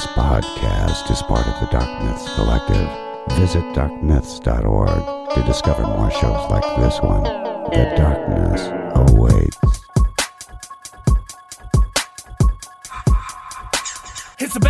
This podcast is part of the Dark Myths Collective. Visit darkmyths.org to discover more shows like this one. The darkness awaits. It's be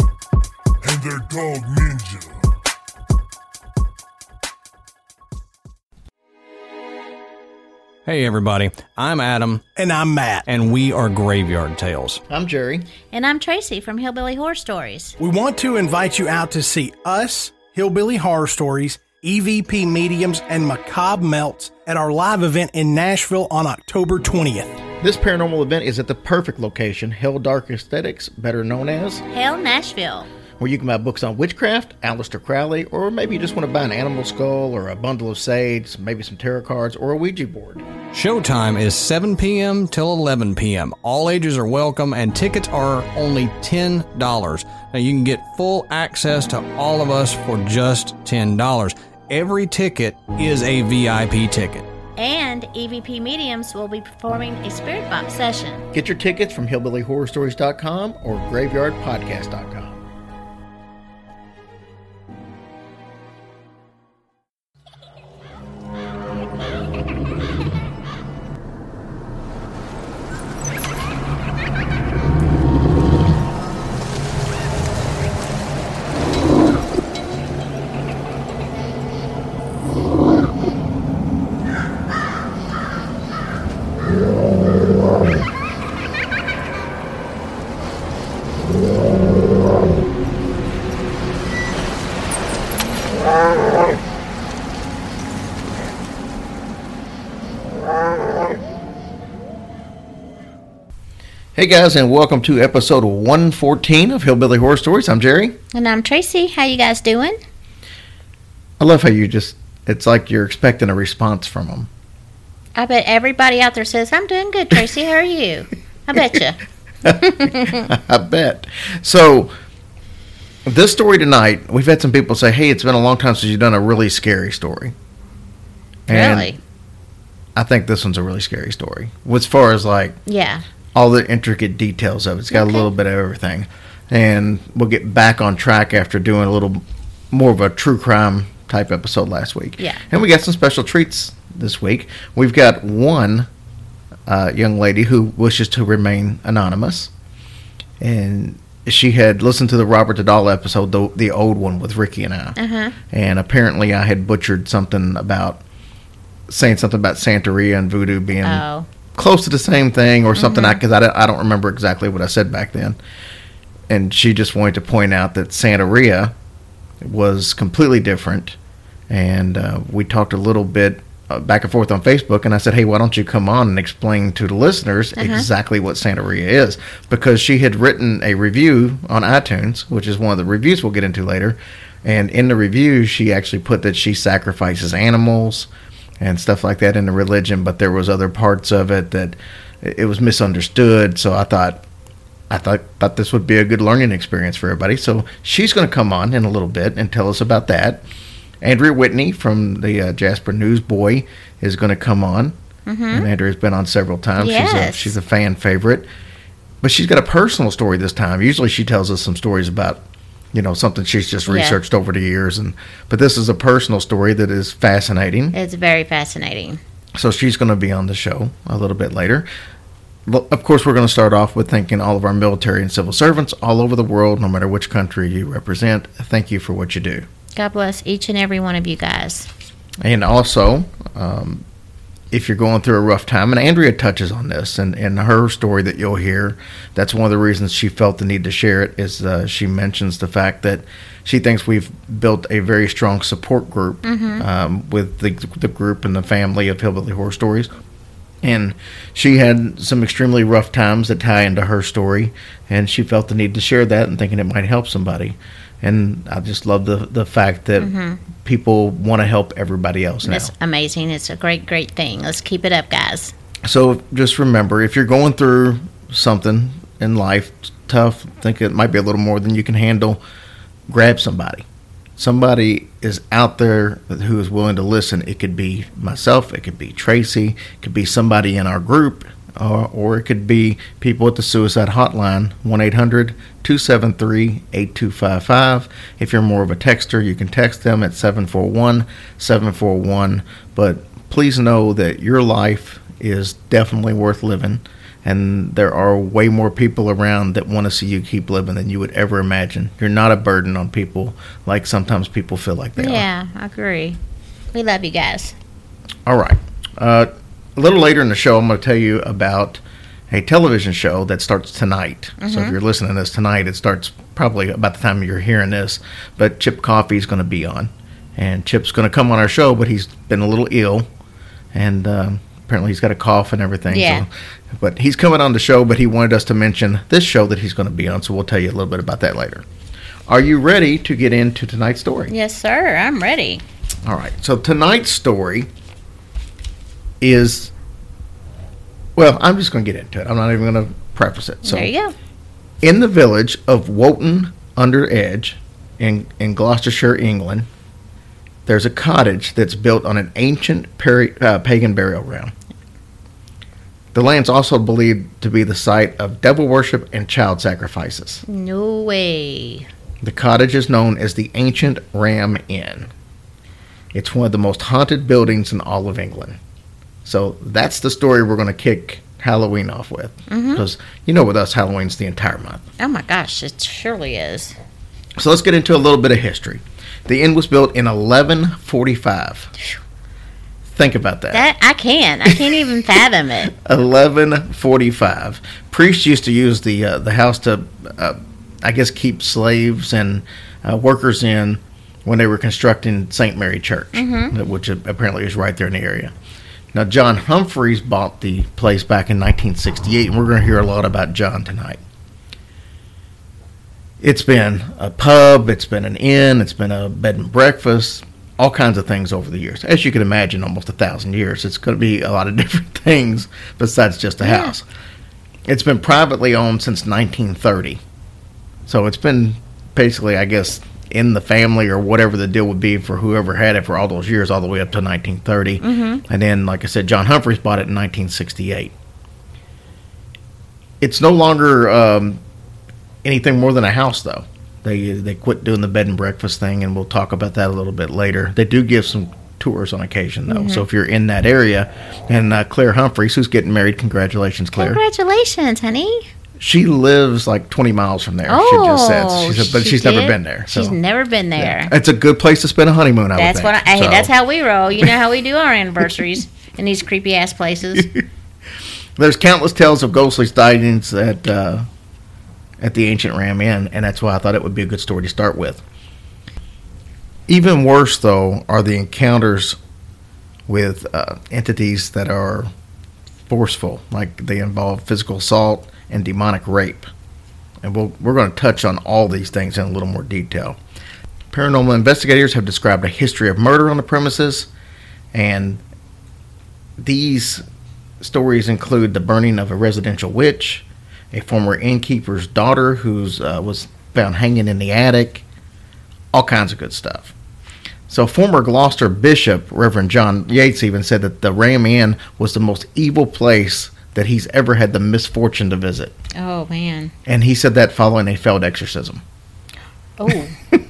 and their dog Ninja. Hey everybody, I'm Adam, And I'm Matt. and we are Graveyard Tales. I'm Jerry. And I'm Tracy from Hillbilly Horror Stories. We want to invite you out to see us, Hillbilly Horror Stories, EVP Mediums, and Macabre Melts at our live event in Nashville on October 20th. This paranormal event is at the perfect location, Hell Dark Aesthetics, better known as, Hell Nashville. Where you can buy books on witchcraft, Aleister Crowley, or maybe you just want to buy an animal skull or a bundle of sage, maybe some tarot cards, or a Ouija board. Showtime is 7 p.m. till 11 p.m. All ages are welcome, and tickets are only $10. Now you can get full access to all of us for just $10. Every ticket is a VIP ticket. And EVP Mediums will be performing a spirit box session. Get your tickets from hillbillyhorrorstories.com or graveyardpodcast.com. Hey guys, and welcome to episode 114 of Hillbilly Horror Stories. I'm Jerry. And I'm Tracy. How you guys doing? I love how you just, it's like you're expecting a response from them. I bet everybody out there says, I'm doing good, Tracy. How are you? I bet you. I bet. So, this story tonight, we've had some people say, "Hey, it's been a long time since you've done a really scary story." And Really? I think this one's a really scary story. As far as like Yeah. All the intricate details of it, it's got Okay. a little bit of everything. And we'll get back on track after doing a little more of a true crime type episode last week. Yeah. And we got some special treats this week. We've got one uh, young lady who wishes to remain anonymous, and she had listened to the Robert the Doll episode, the, the old one with Ricky and I, Uh-huh. and apparently I had butchered something about saying something about Santeria and voodoo being Oh. Close to the same thing or something Mm-hmm. because I, don't- I don't remember exactly what I said back then. And she just wanted to point out that Santa Santeria was completely different. And uh, we talked a little bit uh, back and forth on Facebook. And I said, hey, why don't you come on and explain to the listeners Uh-huh. exactly what Santa Santeria is? Because she had written a review on iTunes, which is one of the reviews we'll get into later. And in the review, she actually put that she sacrifices animals and stuff like that in the religion, but there was other parts of it that it was misunderstood. So I thought, I thought thought this would be a good learning experience for everybody. So she's going to come on in a little bit and tell us about that. Andrea Whitney from the uh, Jasper Newsboy is going to come on, and Andrea's been on several times. She's a, Mm-hmm. Yes. she's a fan favorite, but she's got a personal story this time. Usually she tells us some stories about. You know something she's just Yeah. researched over the years, and but this is a personal story that is fascinating. It's very fascinating. So she's going to be on the show a little bit later. Of course, we're going to start off with thanking all of our military and civil servants all over the world, no matter which country you represent. Thank you for what you do. God bless each and every one of you guys. And also, um, if you're going through a rough time, and Andrea touches on this, and in her story that you'll hear, that's one of the reasons she felt the need to share it. Is uh, she mentions the fact that she thinks we've built a very strong support group um, with the the group and the family of Hillbilly Horror Stories, And she had some extremely rough times that tie into her story, and she felt the need to share that and thinking it might help somebody. And I just love the the fact that mm-hmm. people want to help everybody else now. It's amazing. It's a great, great thing. Let's keep it up, guys. So just remember, if you're going through something in life tough, think it might be a little more than you can handle, grab somebody. Somebody is out there who is willing to listen. It could be myself, it could be Tracy, it could be somebody in our group, or, or it could be people at the suicide hotline, 1 800 273 8255. If you're more of a texter, you can text them at 741 741. But please know that your life is definitely worth living. And there are way more people around that want to see you keep living than you would ever imagine. You're not a burden on people like sometimes people feel like they are. Yeah, I agree. We love you guys. All right. Uh, a little later in the show, I'm going to tell you about a television show that starts tonight. So if you're listening to this tonight, it starts probably about the time you're hearing this. But Chip Coffey is going to be on. And Chip's going to come on our show, but he's been a little ill. And um, apparently he's got a cough and everything. Yeah. So, but he's coming on the show, but he wanted us to mention this show that he's going to be on. So we'll tell you a little bit about that later. Are you ready to get into tonight's story? Yes, sir. I'm ready. All right. So tonight's story is well, I'm just going to get into it. I'm not even going to preface it. So there you go. in the village of Wotton under Edge in in Gloucestershire, England, there's a cottage that's built on an ancient peri- uh, pagan burial ground. The land's also believed to be the site of devil worship and child sacrifices. No way. The cottage is known as the Ancient Ram Inn. It's one of the most haunted buildings in all of England. So that's the story we're going to kick Halloween off with. Because you know, with us, Halloween's the entire month. Oh my gosh, it surely is. So let's get into a little bit of history. The inn was built in 1145. Think about that. That I can't. I can't even fathom it. 1145. Priests used to use the uh, the house to, uh, I guess, keep slaves and uh, workers in when they were constructing St. Mary Church, which apparently is right there in the area. Now, John Humphreys bought the place back in 1968, and we're going to hear a lot about John tonight. It's been a pub, it's been an inn, it's been a bed and breakfast, all kinds of things over the years. As you can imagine, almost a thousand years. It's going to be a lot of different things besides just a house. It's been privately owned since 1930. So it's been basically, I guess, in the family or whatever the deal would be for whoever had it for all those years, all the way up to 1930. Mm-hmm. And then, like I said, John Humphreys bought it in 1968. It's no longer um, anything more than a house, though. They they quit doing the bed and breakfast thing, and we'll talk about that a little bit later. They do give some tours on occasion, though. So if you're in that area, and uh, Claire Humphreys, who's getting married, congratulations, Claire. Congratulations, honey. She lives like 20 miles from there. Oh, she just said, she said but she she's never been there. So She's never been there. it's a good place to spend a honeymoon. I That's what. I, hey, So, that's how we roll. You know how we do our anniversaries in these creepy ass places. There's countless tales of ghostly sightings at uh, at the ancient Ram Inn, and that's why I thought it would be a good story to start with. Even worse, though, are the encounters with uh, entities that are forceful, like they involve physical assault and demonic rape. And we'll, we're going to touch on all these things in a little more detail. Paranormal investigators have described a history of murder on the premises, and these stories include the burning of a residential witch, a former innkeeper's daughter who uh, was found hanging in the attic, all kinds of good stuff. So, former Gloucester Bishop Reverend John Yates even said that the Ram Inn was the most evil place that he's ever had the misfortune to visit. oh man. And he said that following a failed exorcism. Oh.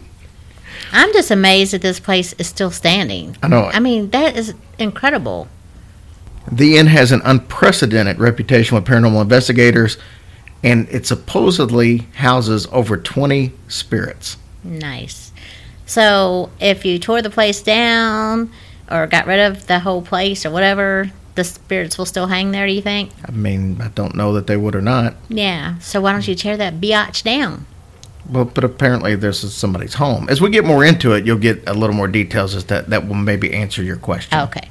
I'm just amazed that this place is still standing. I know. I mean, that is incredible. The inn has an unprecedented reputation with paranormal investigators, and it supposedly houses over 20 spirits. Nice. So, if you tore the place down or got rid of the whole place or whatever, the spirits will still hang there, do you think? I mean, I don't know that they would or not. Yeah. So, why don't you tear that biatch down? Well, but apparently this is somebody's home. As we get more into it, you'll get a little more details as that that will maybe answer your question. Okay.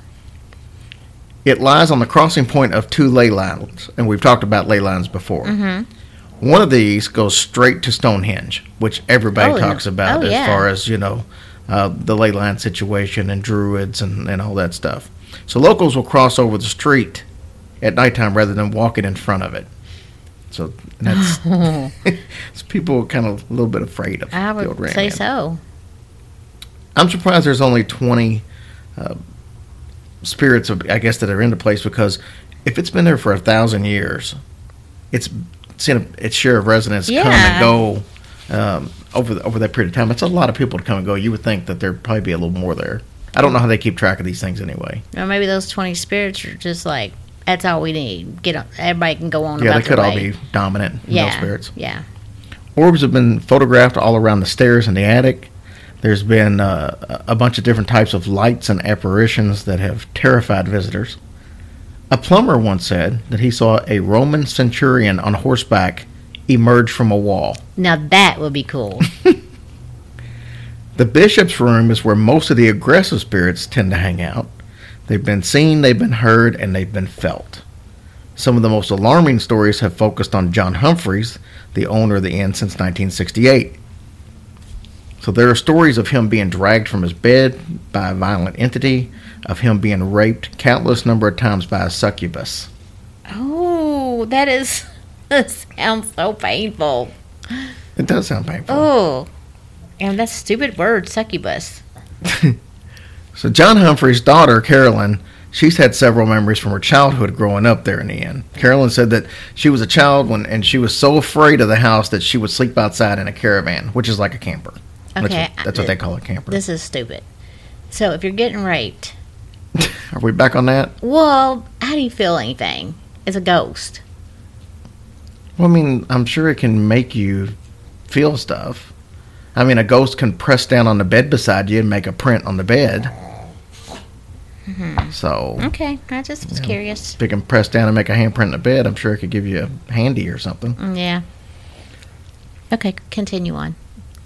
It lies on the crossing point of two ley lines, and we've talked about ley lines before. One of these goes straight to Stonehenge, which everybody Oh, talks about Oh, as yeah. far as you know uh, the ley line situation and druids and, and all that stuff. So locals will cross over the street at nighttime rather than walking in front of it. So that's so people are kind of a little bit afraid of I the old would say Man. so. I'm surprised there's only 20 uh, spirits, of, I guess, that are in the place because if it's been there for a thousand years, it's seen a, its share of residents come and go um, over the, over that period of time. It's a lot of people to come and go. You would think that there'd probably be a little more there. I don't know how they keep track of these things anyway. Or maybe those 20 spirits are just like, that's all we need. Get on, everybody can go on Yeah, they could all way. be dominant. yeah. Spirits. Yeah. Orbs have been photographed all around the stairs and the attic. There's been uh, a bunch of different types of lights and apparitions that have terrified visitors. A plumber once said that he saw a Roman centurion on horseback emerge from a wall. Now that would be cool. The bishop's room is where most of the aggressive spirits tend to hang out. They've been seen, they've been heard, and they've been felt. Some of the most alarming stories have focused on John Humphreys, the owner of the inn since 1968. So there are stories of him being dragged from his bed by a violent entity, of him being raped countless number of times by a succubus. oh, that is. That sounds so painful. It does sound painful. Oh. And that stupid word, succubus. So John Humphrey's daughter, Carolyn, she's had several memories from her childhood growing up there in the inn. Carolyn said that she was a child when and she was so afraid of the house that she would sleep outside in a caravan, which is like a camper. That's, Okay, what, that's what they call a camper. This is stupid. So if you're getting raped, Are we back on that? well, how do you feel anything? It's a ghost. Well, I mean, I'm sure it can make you feel stuff. I mean, a ghost can press down on the bed beside you and make a print on the bed. So Okay, I just was curious. if it can press down and make a handprint in the bed, I'm sure it could give you a handy or something. Mm, Yeah. Okay, continue on.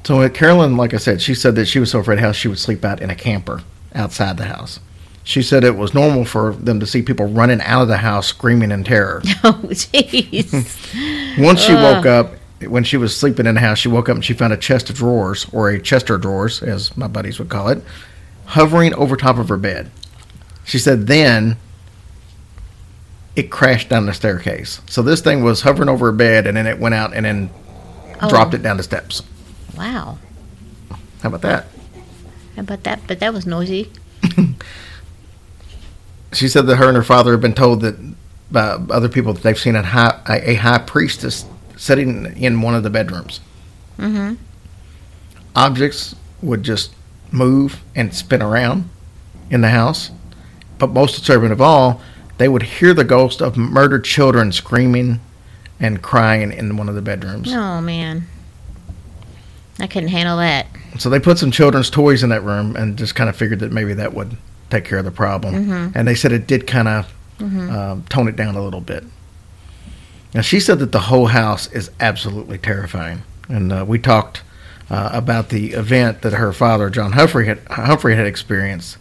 So uh, Carolyn, like I said, she said that she was so afraid of the she would sleep out in a camper outside the house. She said it was normal for them to see people running out of the house screaming in terror. Oh, jeez. Once she woke up, when she was sleeping in the house, she woke up and she found a chest of drawers, or a chester of drawers, as my buddies would call it, hovering over top of her bed. She said then it crashed down the staircase. So this thing was hovering over her bed, and then it went out and then Oh, dropped it down the steps. Wow. How about that? How about that? But that was noisy. She said that her and her father have been told that by other people that they've seen a high a, a high priestess sitting in one of the bedrooms. Mm-hmm. Objects would just move and spin around in the house, but most disturbing of all, they would hear the ghost of murdered children screaming and crying in one of the bedrooms. Oh, man. I couldn't handle that. So they put some children's toys in that room and just kind of figured that maybe that would take care of the problem. And they said it did kind of um, tone it down a little bit. Now she said that the whole house is absolutely terrifying, and uh, we talked uh, about the event that her father, John Humphrey, had Humphrey had experienced.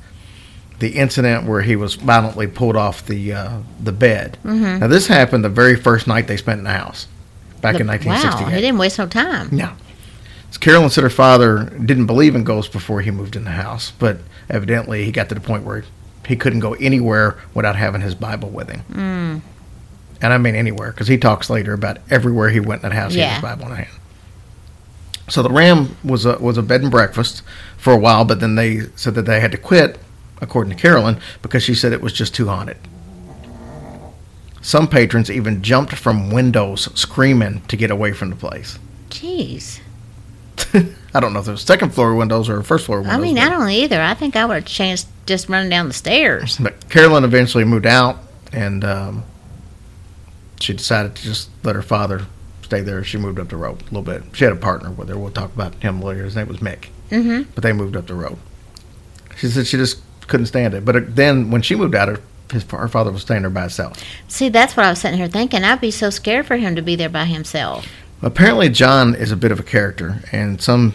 The incident where he was violently pulled off the uh, the bed. Now this happened the very first night they spent in the house, back in 1968. Wow, 1968. he didn't waste no time. No. So Carolyn said her father didn't believe in ghosts before he moved in the house, but evidently he got to the point where he couldn't go anywhere without having his Bible with him. Mm. And I mean anywhere, because he talks later about everywhere he went in that house, he had his Bible in hand. So the Ram was a was a bed and breakfast for a while, but then they said that they had to quit, according to Carolyn, because she said it was just too haunted. Some patrons even jumped from windows screaming to get away from the place. Jeez. I don't know if it was second floor windows or first floor windows. I mean, I don't either. I think I would have chanced just running down the stairs. but Carolyn eventually moved out, and um, she decided to just let her father stay there. She moved up the road a little bit. She had a partner with her. We'll talk about him later. His name was Mick. Mm-hmm. But they moved up the road. She said she just couldn't stand it. But uh, then when she moved out, her, his, her father was staying there by himself. See, that's what I was sitting here thinking. I'd be so scared for him to be there by himself. Apparently, John is a bit of a character, and some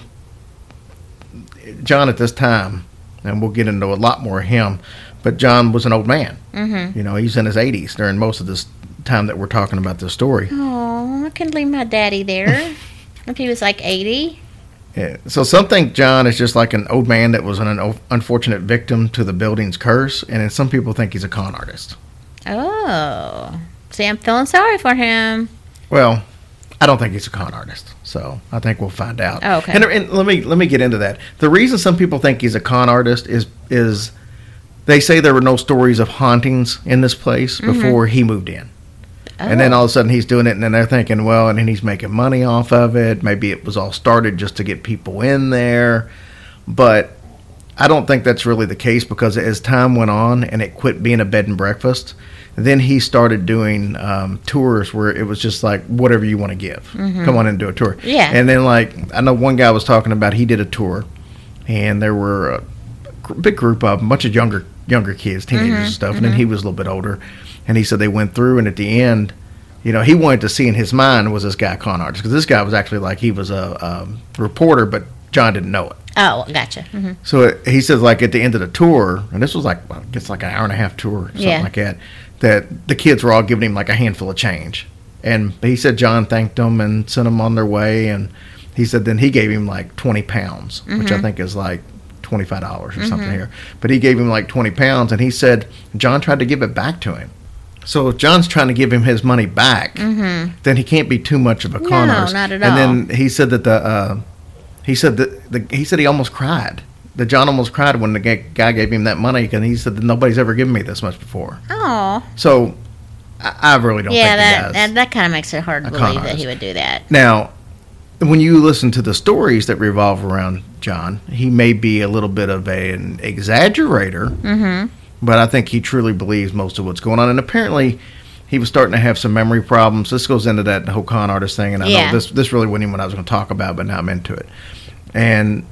John at this time, and we'll get into a lot more of him, but John was an old man. Mm-hmm. You know, he's in his 80s during most of this time that we're talking about this story. Oh, I couldn't leave my daddy there. if he was like 80. Yeah. So some think John is just like an old man that was an un- unfortunate victim to the building's curse, and then some people think he's a con artist. Oh. See, I'm feeling sorry for him. Well, I don't think he's a con artist, so I think we'll find out. Oh, okay. And, and let me let me get into that. The reason some people think he's a con artist is is they say there were no stories of hauntings in this place Mm-hmm. before he moved in. And then oh. all of a sudden he's doing it, and then they're thinking, well, and then he's making money off of it. Maybe it was all started just to get people in there. But I don't think that's really the case because as time went on and it quit being a bed and breakfast, then he started doing um, tours where it was just like whatever you want to give. Mm-hmm. Come on and do a tour. Yeah. And then like I know one guy was talking about he did a tour, and there were a big group of a bunch of younger younger kids, teenagers mm-hmm. and stuff, and then mm-hmm. he was a little bit older, and he said they went through, and at the end. You know, he wanted to see in his mind was this guy con artist because this guy was actually like he was a um, reporter, but John didn't know it. Oh, gotcha. hmm So it, he says, like at the end of the tour, and this was like well, I guess like an hour and a half tour, something Yeah. like that. That the kids were all giving him like a handful of change, and he said John thanked them and sent them on their way, and he said then he gave him like twenty pounds, which Mm-hmm. I think is like twenty five dollars or something here. But he gave him like twenty pounds, and he said John tried to give it back to him. So if John's trying to give him his money back, then he can't be too much of a con Mm-hmm. No, artist. not at all. and then he said that the uh, he said that the, he said he almost cried. That John almost cried when the guy gave him that money, and he said that nobody's ever given me this much before. Oh. So I, I really don't Yeah, think that, that, that kind of makes it hard to believe that artist. he would do that. Now, when you listen to the stories that revolve around John, he may be a little bit of a, an exaggerator, mm-hmm. But I think he truly believes most of what's going on. And apparently, he was starting to have some memory problems. This goes into that whole con artist thing, and I Yeah. know this this really wasn't even what I was going to talk about, but now I'm into it. And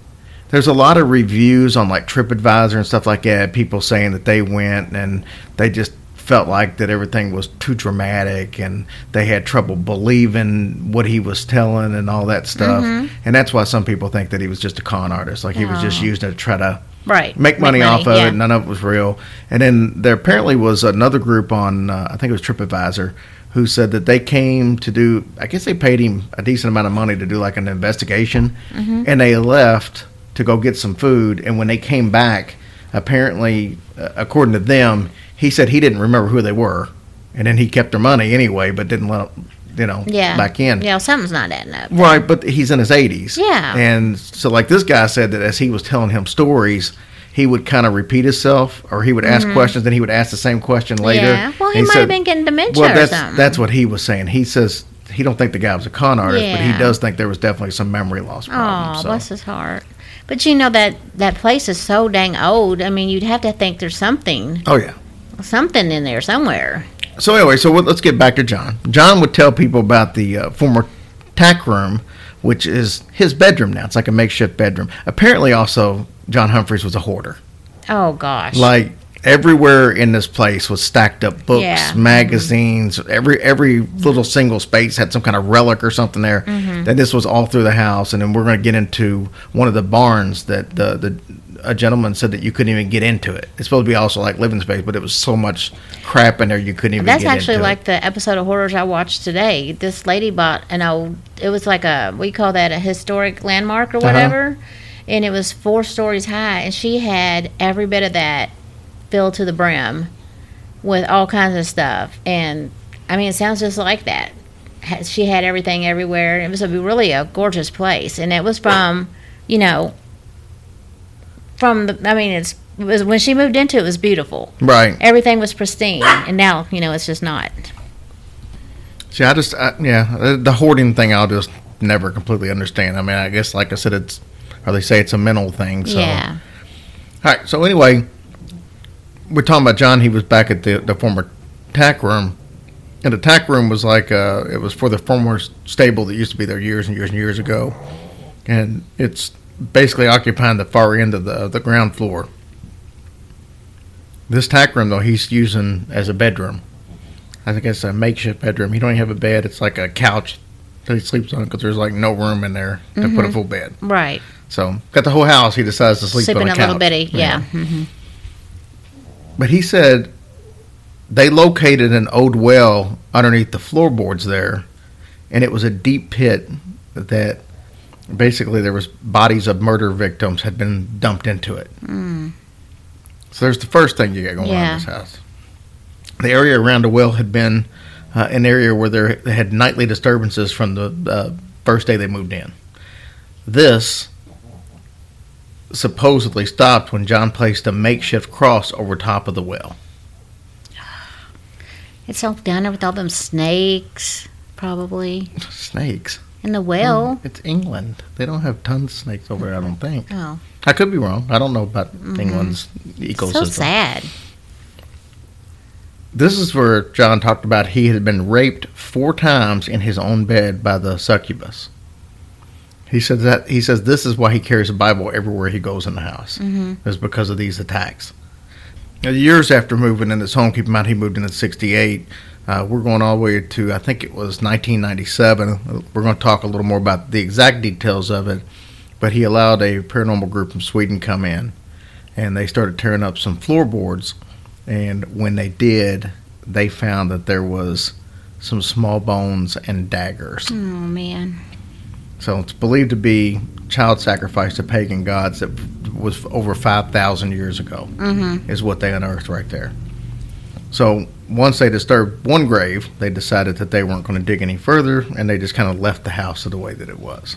there's a lot of reviews on like TripAdvisor and stuff like that. People saying that they went and they just felt like that everything was too dramatic and they had trouble believing what he was telling and all that stuff. Mm-hmm. And that's why some people think that he was just a con artist, like he was just oh. using it to try to Right. make money, off of yeah. it. None of it was real. And then there apparently was another group on, uh, I think it was TripAdvisor, who said that they came to do. I guess they paid him a decent amount of money to do like an investigation, Mm-hmm. and they left to go get some food. And when they came back, apparently, uh, according to them, he said he didn't remember who they were, and then he kept their money anyway, but didn't let 'em, you know Yeah. back in. Yeah, something's not adding up. Right, but he's in his 80s. Yeah. And so, like, this guy said that as he was telling him stories, he would kind of repeat himself or he would ask questions, then he would ask the same question later. Mm-hmm. Yeah. Well, he And might said- have been getting dementia Well, or that's, something. that's what he was saying. He says he don't think the guy was a con artist, but he does think there was definitely some memory loss problem. Oh, so. bless his heart. But you know that that place is so dang old. I mean, you'd have to think there's something, Oh, yeah. something in there somewhere. So anyway, so let's get back to John. John would tell people about the uh, former tack room, which is his bedroom now. It's like a makeshift bedroom. Apparently, also John Humphreys was a hoarder. Oh gosh. Like everywhere in this place was stacked up books, Yeah. magazines. Every every little single space had some kind of relic or something there. Mm-hmm. That this was all through the house, and then we're going to get into one of the barns that the the a gentleman said that you couldn't even get into it. It's supposed to be also like living space, but it was so much crap in there you couldn't even. That's actually like it. the episode of horrors I watched today. This lady bought an old. It was like a we call that a historic landmark Uh-huh. or whatever, and it was four stories high, and she had every bit of that filled to the brim with all kinds of stuff. And I mean, it sounds just like that. She had everything everywhere. It was a really a gorgeous place, and it was from, you know, from the. I mean, it's it was when she moved into it, it was beautiful. right. Everything was pristine, and now you know it's just not. See, I just I, yeah, the- the hoarding thing I'll just never completely understand. I mean, I guess like I said, it's or they say it's a mental thing. So. Yeah. All right. So anyway, we're talking about John. He was back at the the former tack room, and the tack room was like uh, it was for the former stable that used to be there years and years and years ago, and it's basically occupying the far end of the the ground floor. This tack room though he's using as a bedroom. I think it's a makeshift bedroom. He don't even have a bed. It's like a couch that he sleeps on because there's like no room in there to put a full bed. Right. So got the whole house. He decides to sleep Sleeping on a, a couch. little bitty. Yeah. hmm But he said they located an old well underneath the floorboards there, and it was a deep pit that basically there was bodies of murder victims had been dumped into it. So there's the first thing you got going on in this house. The area around the well had been uh, an area where there they had nightly disturbances from the uh, first day they moved in. This supposedly stopped when John placed a makeshift cross over top of the well. It's all down there with all them snakes, probably. Snakes. In the well. Hmm, it's England. They don't have tons of snakes over there, I don't think. Oh, I could be wrong. I don't know about mm-hmm. England's ecosystem. so sad. This is where John talked about he had been raped four times in his own bed by the succubus. He said that he says this is why he carries a Bible everywhere he goes in the house. Mm-hmm. Is because of these attacks. Now, years after moving in his home, keep in mind he moved in at 68. Uh, we're going all the way to I think it was 1997. We're going to talk a little more about the exact details of it, but he allowed a paranormal group from Sweden come in, and they started tearing up some floorboards. And when they did, they found that there was some small bones and daggers. Oh man. So it's believed to be child sacrifice to pagan gods that was over 5,000 years ago, mm-hmm. is what they unearthed right there. So once they disturbed one grave, they decided that they weren't going to dig any further, and they just kind of left the house the way that it was.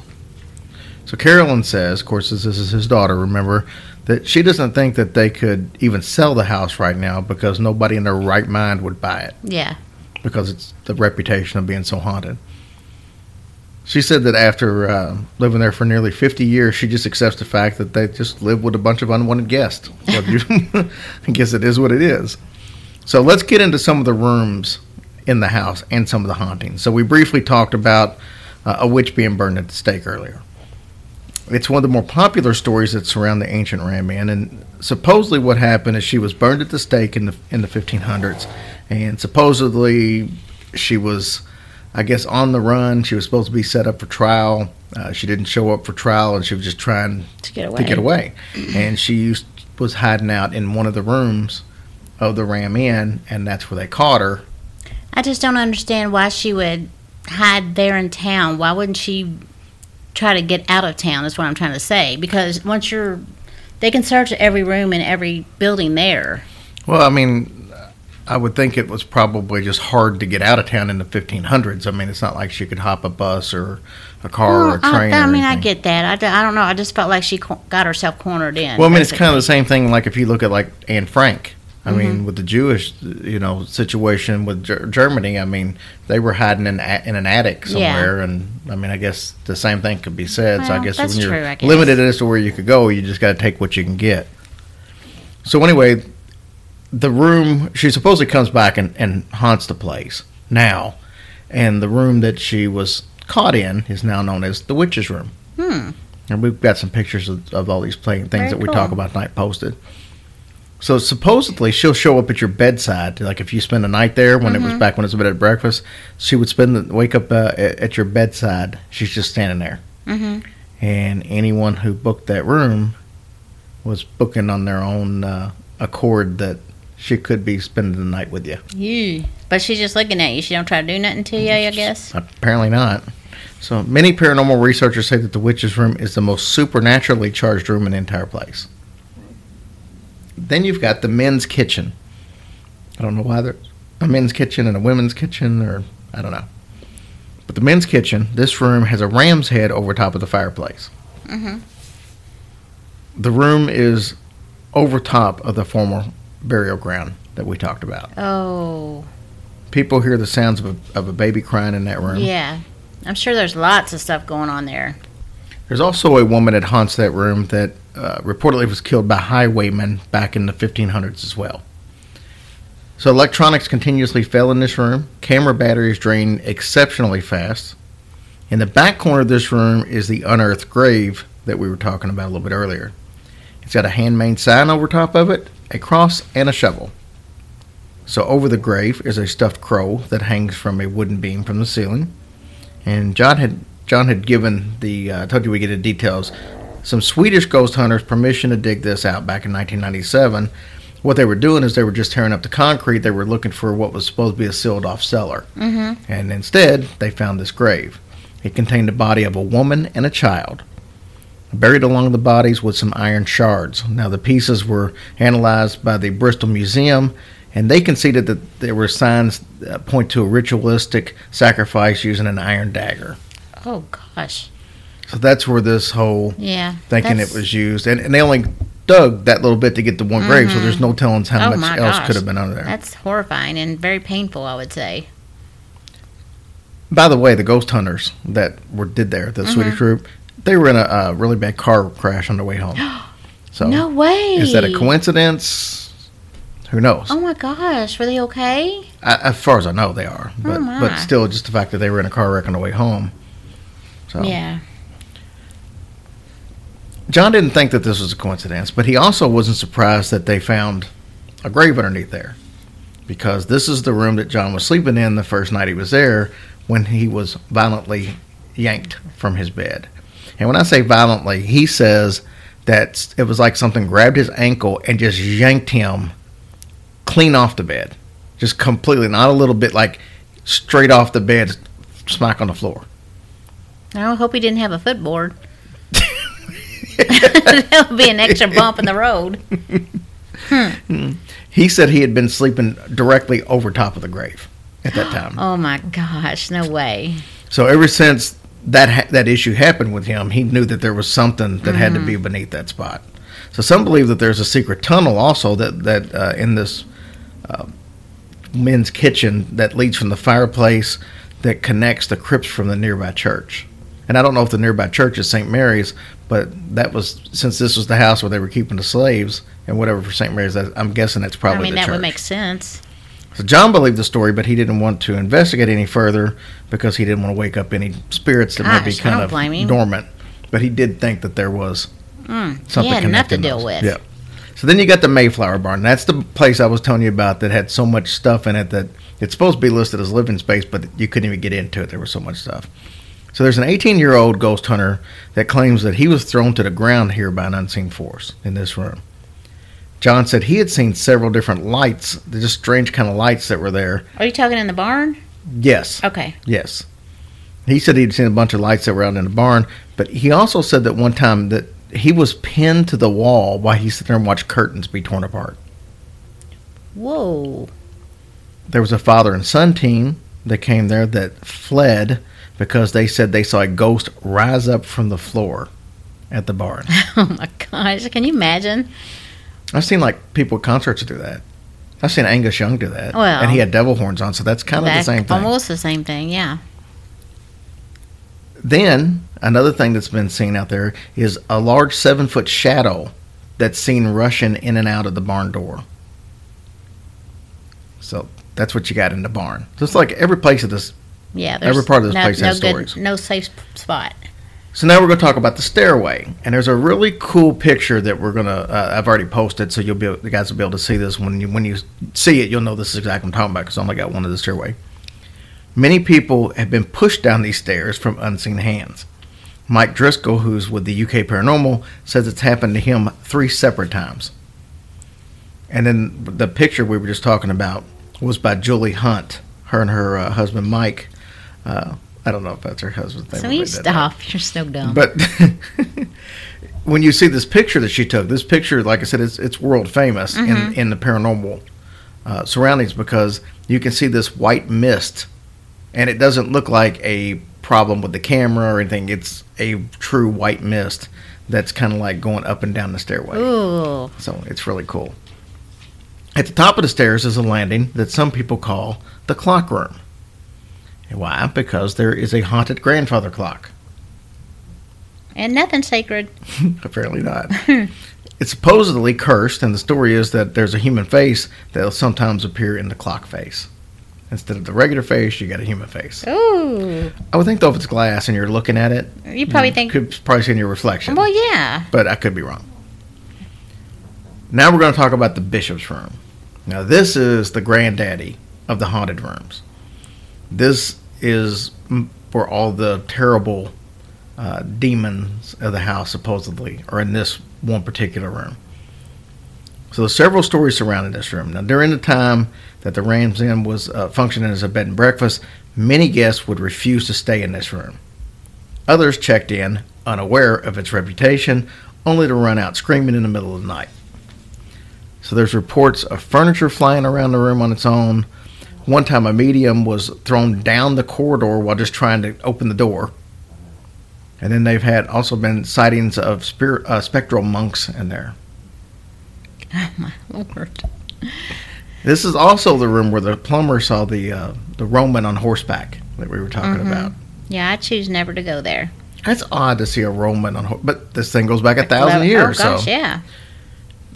So Carolyn says, of course, this is his daughter, remember, that she doesn't think that they could even sell the house right now because nobody in their right mind would buy it Yeah. because it's the reputation of being so haunted. She said that after uh, living there for nearly 50 years, she just accepts the fact that they just live with a bunch of unwanted guests. I guess it is what it is. So let's get into some of the rooms in the house and some of the hauntings. So we briefly talked about uh, a witch being burned at the stake earlier. It's one of the more popular stories that surround the ancient Ram Inn, and supposedly what happened is she was burned at the stake in the in the 1500s, and supposedly she was, I guess, on the run. She was supposed to be set up for trial. Uh, she didn't show up for trial, and she was just trying To get away. to get away. And she used, was hiding out in one of the rooms of the Ram Inn, and that's where they caught her. I just don't understand why she would hide there in town. Why wouldn't she try to get out of town? Is what I'm trying to say. Because once you're, they can search every room in every building there. Well, I mean, I would think it was probably just hard to get out of town in the 1500s. I mean, it's not like she could hop a bus or a car or a train. I, I mean, I get that. I don't know. I just felt like she got herself cornered in. Well, I mean, it's kind of the same thing. Like if you look at like Anne Frank. I Mm-hmm. mean, with the Jewish, you know, situation with Ger- Germany. I mean, they were hiding in a- in an attic Yeah. somewhere, and I mean, I guess the same thing could be said. so I guess when you're true, guess. limited as to where you could go, you just got to take what you can get. So anyway, the room she supposedly comes back and, and haunts the place now, and the room that she was caught in is now known as the witch's room. Hmm. And we've got some pictures of, of all these playing things Very that we cool. talk about tonight posted. So supposedly she'll show up at your bedside, like if you spend the night there when it Mm-hmm. was back when it was a bed at breakfast. She would spend the wake up uh, at, at your bedside. She's just standing there, Mhm. and anyone who booked that room was booking on their own uh, accord that she could be spending the night with you. You. But she's just looking at you. She don't try to do nothing to you, I guess. Apparently not. So many paranormal researchers say that the witch's room is the most supernaturally charged room in the entire place. Then you've got the men's kitchen. I don't know why there's a men's kitchen and a women's kitchen, or I don't know. But the men's kitchen, this room has a ram's head over top of the fireplace. Mhm. The room is over top of the former burial ground that we talked about. Oh, People hear the sounds of a, of a baby crying in that room. yeah. I'm sure there's lots of stuff going on there. There's also a woman that haunts that room that uh, reportedly was killed by highwaymen back in the 1500s as well. So electronics continuously fail in this room. Camera batteries drain exceptionally fast. In the back corner of this room is the unearthed grave that we were talking about a little bit earlier. It's got a handmade sign over top of it, a cross, and a shovel. So over the grave is a stuffed crow that hangs from a wooden beam from the ceiling. And John had John had given the uh, I told you we get the details. Some Swedish ghost hunters permission to dig this out back in 1997, what they were doing is they were just tearing up the concrete. They were looking for what was supposed to be a sealed off cellar. Mm-hmm. And instead, they found this grave. It contained the body of a woman and a child. Buried along the bodies with some iron shards. Now, the pieces were analyzed by the Bristol Museum, and they conceded that there were signs that point to a ritualistic sacrifice using an iron dagger. Oh gosh. So that's where this whole Yeah. thinking it was used. And, and they only dug that little bit to get to one grave, so there's no telling how Oh much else gosh. could have been under there. That's horrifying and very painful, I would say. By the way, the ghost hunters that were did there, Mm-hmm. the Swedish group, they were in a, uh really bad car crash on their way home. So no way. is that a coincidence? Who knows? Oh my gosh, were they okay? I, as far as I know, they are, but Oh, my. but still, just the fact that they were in a car wreck on the way home. So Yeah. John didn't think that this was a coincidence, but he also wasn't surprised that they found a grave underneath there. Because this is the room that John was sleeping in the first night he was there when he was violently yanked from his bed. And when I say violently, he says that it was like something grabbed his ankle and just yanked him clean off the bed. Just completely, not a little bit like straight off the bed, smack on the floor. I hope he didn't have a footboard. that would be an extra bump in the road. Hmm. He said he had been sleeping directly over top of the grave at that time. Oh my gosh, no way. So ever since that ha- that issue happened with him, he knew that there was something that had to be beneath that spot. So some believe that there's a secret tunnel also that that uh, in this uh, men's kitchen that leads from the fireplace that connects the crypts from the nearby church. And I don't know if the nearby church is St. Mary's, but that was since this was the house where they were keeping the slaves and whatever for St. Mary's. I'm guessing that's probably I mean, the that church. would make sense. So John believed the story, but he didn't want to investigate any further because he didn't want to wake up any spirits that might be kind of dormant. But he did think that there was Mm, something he had enough to deal those. with. Yep. So then you got the Mayflower Barn. That's the place I was telling you about that had so much stuff in it that it's supposed to be listed as living space, but you couldn't even get into it. There was so much stuff. So there's an 18 year old ghost hunter that claims that he was thrown to the ground here by an unseen force in this room. John said he had seen several different lights, just strange kind of lights that were there. Are you talking in the barn? Yes. Okay. Yes. He said he'd seen a bunch of lights that were out in the barn, but he also said that one time that he was pinned to the wall while he sat there and watched curtains be torn apart. Whoa. There was a father and son team that came there that fled because they said they saw a ghost rise up from the floor at the barn. Oh my gosh. Can you imagine? I've seen like people at concerts do that. I've seen Angus Young do that. Well, and he had devil horns on, so that's kind of the same thing. Almost the same thing, yeah. Then another thing that's been seen out there is a large seven foot shadow that's seen rushing in and out of the barn door. So that's what you got in the barn. Just like every place of this. Yeah. Every part of this no, place no has good, stories. No safe spot. So now we're going to talk about the stairway, and there's a really cool picture that we're to. Uh, I've already posted, so you'll be the guys will be able to see this when you when you see it. You'll know this is exactly what I'm talking about because I only got one of the stairway. Many people have been pushed down these stairs from unseen hands. Mike Driscoll, who's with the UK Paranormal, says it's happened to him three separate times. And then the picture we were just talking about was by Julie Hunt. Her and her uh, husband Mike. Uh, I don't know if that's her husband's name. So you stop. You're so dumb. But when you see this picture that she took, this picture, like I said, it's it's world famous in in the paranormal uh, surroundings because you can see this white mist, and it doesn't look like a problem with the camera or anything. It's a true white mist that's kind of like going up and down the stairway. Ooh. So it's really cool. At the top of the stairs is a landing that some people call the clock room. Why? Because there is a haunted grandfather clock. And nothing sacred. Apparently not. it's supposedly cursed, and the story is that there's a human face that'll sometimes appear in the clock face. Instead of the regular face, you got a human face. Ooh. I would think though, if it's glass and you're looking at it, You probably think. could probably see in your reflection. Well, yeah. but I could be wrong. Now we're going to talk about the bishop's room. Now this is the granddaddy of the haunted rooms. This is where all the terrible uh, demons of the house supposedly are in this one particular room. So So there's several stories surrounding this room. Now, during the time that the Rams Inn was uh, functioning as a bed and breakfast, many guests would refuse to stay in this room. Others checked in, unaware of its reputation, only to run out screaming in the middle of the night. So there's reports of furniture flying around the room on its own. One time, a medium was thrown down the corridor while just trying to open the door. And then they've had also been sightings of spirit, uh, spectral monks in there. Oh my lord. This is also the room where the plumber saw the uh, the Roman on horseback that we were talking about. Yeah, I choose never to go there. That's odd to see a Roman on, but this thing goes back a thousand Well, years. Oh gosh, so yeah.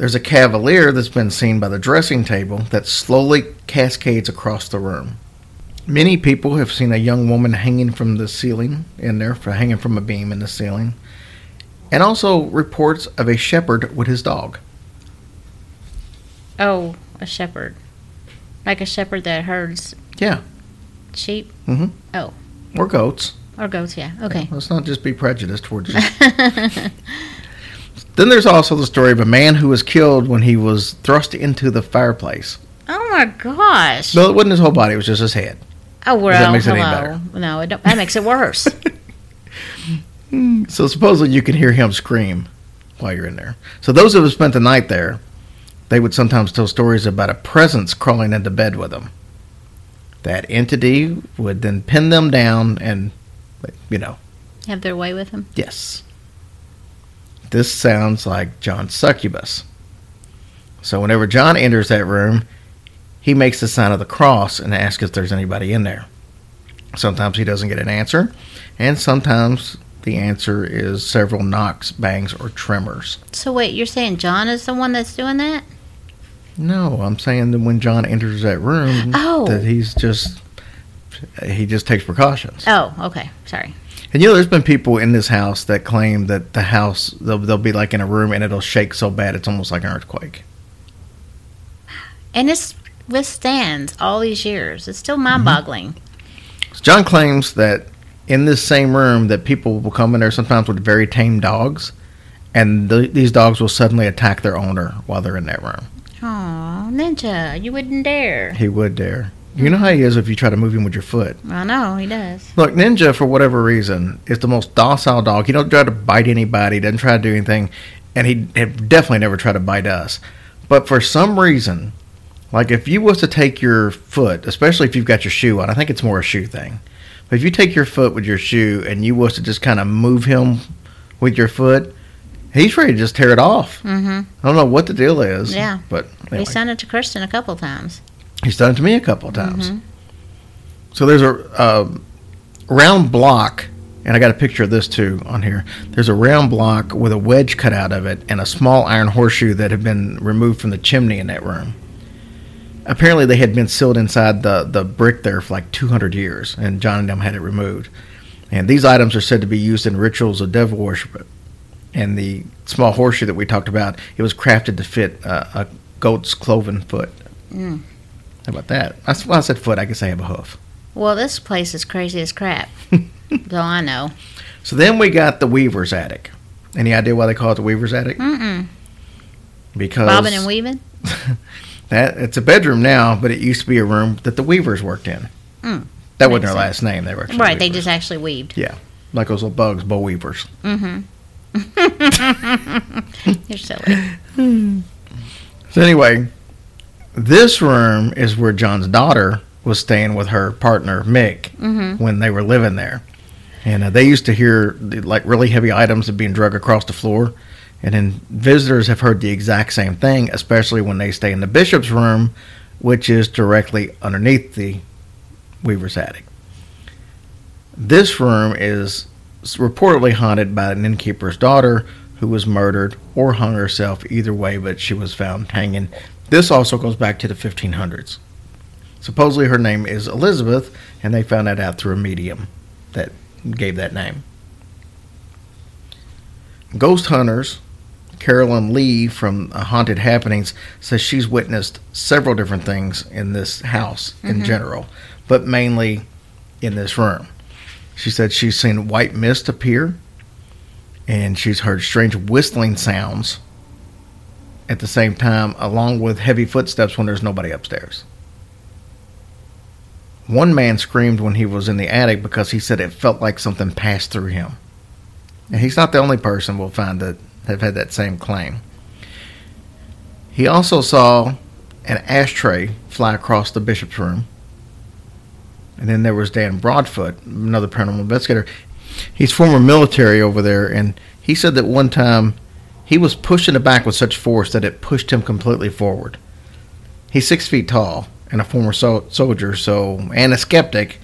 There's a cavalier that's been seen by the dressing table that slowly cascades across the room. Many people have seen a young woman hanging from the ceiling in there, for hanging from a beam in the ceiling, and also reports of a shepherd with his dog. Oh, a shepherd. Like a shepherd that herds Yeah, sheep Mm-hmm. Oh, or goats. or goats, yeah. Okay. Let's not just be prejudiced towards you. then there's also the story of a man who was killed when he was thrust into the fireplace. Oh my gosh. No, it wasn't his whole body; it was just his head. Oh well, makes it any better. No, it don't, that makes it worse. So supposedly you can hear him scream while you're in there. So those who have spent the night there, they would sometimes tell stories about a presence crawling into bed with them. That entity would then pin them down and, you know, Have their way with them. yes. This sounds like John's succubus. So whenever John enters that room, he makes the sign of the cross and asks if there's anybody in there. Sometimes he doesn't get an answer, and sometimes the answer is several knocks, bangs, or tremors. So wait, you're saying John is the one that's doing that? No, I'm saying that when John enters that room, Oh. that he's just he just takes precautions. Oh, okay. Sorry. And you know, there's been people in this house that claim that the house they'll, they'll be like in a room and it'll shake so bad it's almost like an earthquake. And this withstands all these years. It's Mm-hmm. still mind-boggling. John claims that in this same room that people will come in there sometimes with very tame dogs, and th- these dogs will suddenly attack their owner while they're in that room. Oh, ninja, you wouldn't dare. He would dare. You know how he is if you try to move him with your foot. I know he does. Look, Ninja, for whatever reason, is the most docile dog. He don't try to bite anybody. Doesn't try to do anything, and he definitely never tried to bite us. But for some reason, like if you was to take your foot, especially if you've got your shoe on, I think it's more a shoe thing. But if you take your foot with your shoe and you was to just kind of move him with your foot, he's ready to just tear it off. Mm-hmm. I don't know what the deal is. Yeah. but anyway. He's done it to Kristen a couple times. He's done it to me a couple of times. So there's a uh, round block, and I got a picture of this too on here. There's a round block with a wedge cut out of it and a small iron horseshoe that had been removed from the chimney in that room. Apparently, they had been sealed inside the, the brick there for like 200 years, and John and them had it removed. And these items are said to be used in rituals of devil worship. And the small horseshoe that we talked about, it was crafted to fit uh, a goat's cloven foot. Mm. How about that? That's why I said foot. I guess I have a hoof. Well, this place is crazy as crap. so I know. So then we got the Weaver's attic. Any idea why they call it the Weaver's attic? Mm-mm. Because Bobbing and weaving. that it's a bedroom now, but it used to be a room that the Weavers worked in. Mm. That wasn't their last name. They were actually Right, they just actually weaved. yeah, like those little bugs, boll weavers. Mm-hmm. You're silly. So anyway, this room is where John's daughter was staying with her partner Mick Mm-hmm. when they were living there, and uh, they used to hear like really heavy items being drug across the floor, and then visitors have heard the exact same thing, especially when they stay in the bishop's room, which is directly underneath the Weaver's attic. This room is reportedly haunted by an innkeeper's daughter who was murdered or hung herself either way, but she was found hanging. This also goes back to the 1500s. Supposedly her name is Elizabeth, and they found that out through a medium that gave that name. Ghost hunters, Carolyn Lee from uh, Haunted Happenings, says she's witnessed several different things in this house in general, but mainly in this room. She said she's seen white mist appear, and she's heard strange whistling sounds. At the same time, along with heavy footsteps when there's nobody upstairs. One man screamed when he was in the attic because he said it felt like something passed through him. And he's not the only person we'll find that have had that same claim. He also saw an ashtray fly across the bishop's room. And then there was Dan Broadfoot, another paranormal investigator. He's former military over there, and he said that one time he was pushed in the back with such force that it pushed him completely forward. He's six feet tall and a former so- soldier, so and a skeptic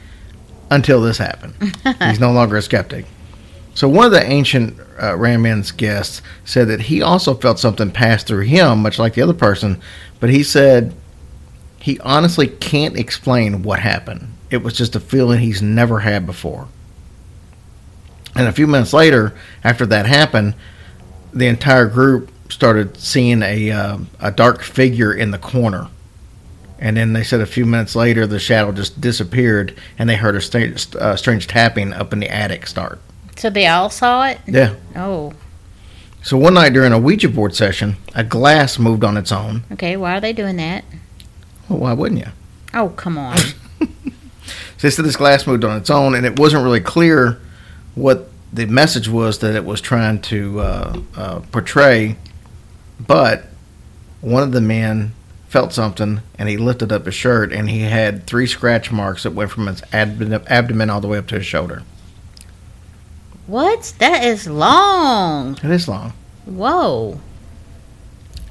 until this happened. He's no longer a skeptic. So one of the ancient uh, guests said that he also felt something pass through him, much like the other person, but he said he honestly can't explain what happened. It was just a feeling he's never had before. And a few minutes later, after that happened, the entire group started seeing a uh, a dark figure in the corner. And then they said a few minutes later, the shadow just disappeared, and they heard a uh, strange tapping up in the attic start. So they all saw it? Yeah. Oh, So one night during a Ouija board session, a glass moved on its own. okay. Why are they doing that? Well, why wouldn't you? Oh, come on. So they said this glass moved on its own, and it wasn't really clear what the message was that it was trying to uh, uh, portray. But one of the men felt something, and he lifted up his shirt, and he had three scratch marks that went from his abdomen, abdomen all the way up to his shoulder. what? That is long. It is long. Whoa.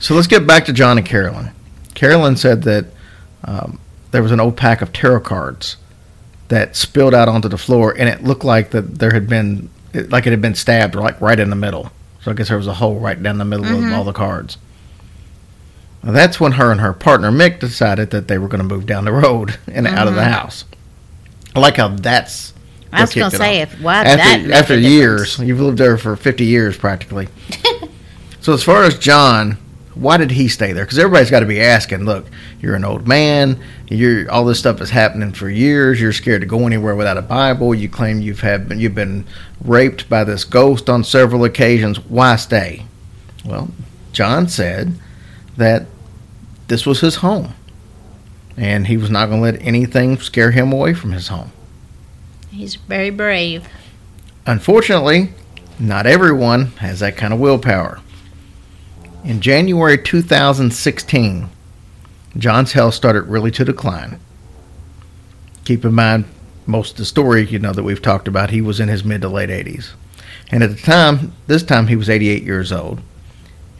So let's get back to John and Carolyn. Carolyn said that um, there was an old pack of tarot cards that spilled out onto the floor, and it looked like that there had been it- like it had been stabbed like right in the middle. So I guess there was a hole right down the middle of mm-hmm. all the cards. Now, that's when her and her partner Mick decided that they were going to move down the road and out of the mm-hmm. house. I like how that's. I was what gonna say off. if why that after after years, difference? you've lived there for fifty years practically. so as far as John, why did he stay there? Because everybody's got to be asking. Look, you're an old man. You're all this stuff is happening for years. You're scared to go anywhere without a Bible. You claim you've had you've been raped by this ghost on several occasions. Why stay? Well, John said that this was his home, and he was not going to let anything scare him away from his home. He's very brave. Unfortunately, not everyone has that kind of willpower. In January 2016, John's health started really to decline. Keep in mind, most of the story, you know, that we've talked about, he was in his mid to late 80s. And at the time, this time he was 88 years old.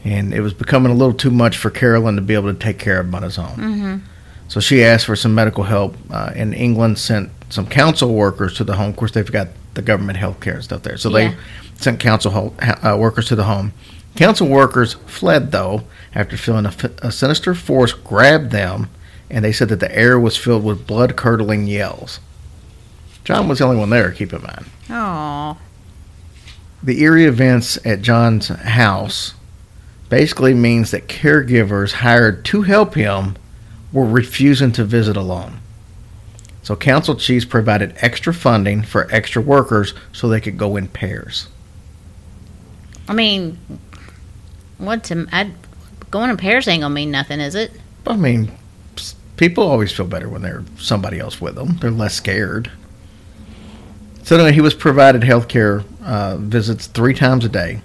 And it was becoming a little too much for Carolyn to be able to take care of him on his own. So she asked for some medical help, uh, and England sent some council workers to the home. Of course, they've got the government health care and stuff there. So Yeah. they sent council ho- uh, workers to the home. Council workers fled, though, after feeling a, a sinister force grabbed them, and they said that the air was filled with blood curdling yells. John was the only one there, keep in mind. Oh, The eerie events at John's house basically means that caregivers hired to help him were refusing to visit alone. So council chiefs provided extra funding for extra workers so they could go in pairs. I mean, what's I, going in pairs ain't gonna mean nothing, is it? I mean, people always feel better when they're somebody else with them. They're less scared. So anyway, he was provided health care uh, visits three times a day.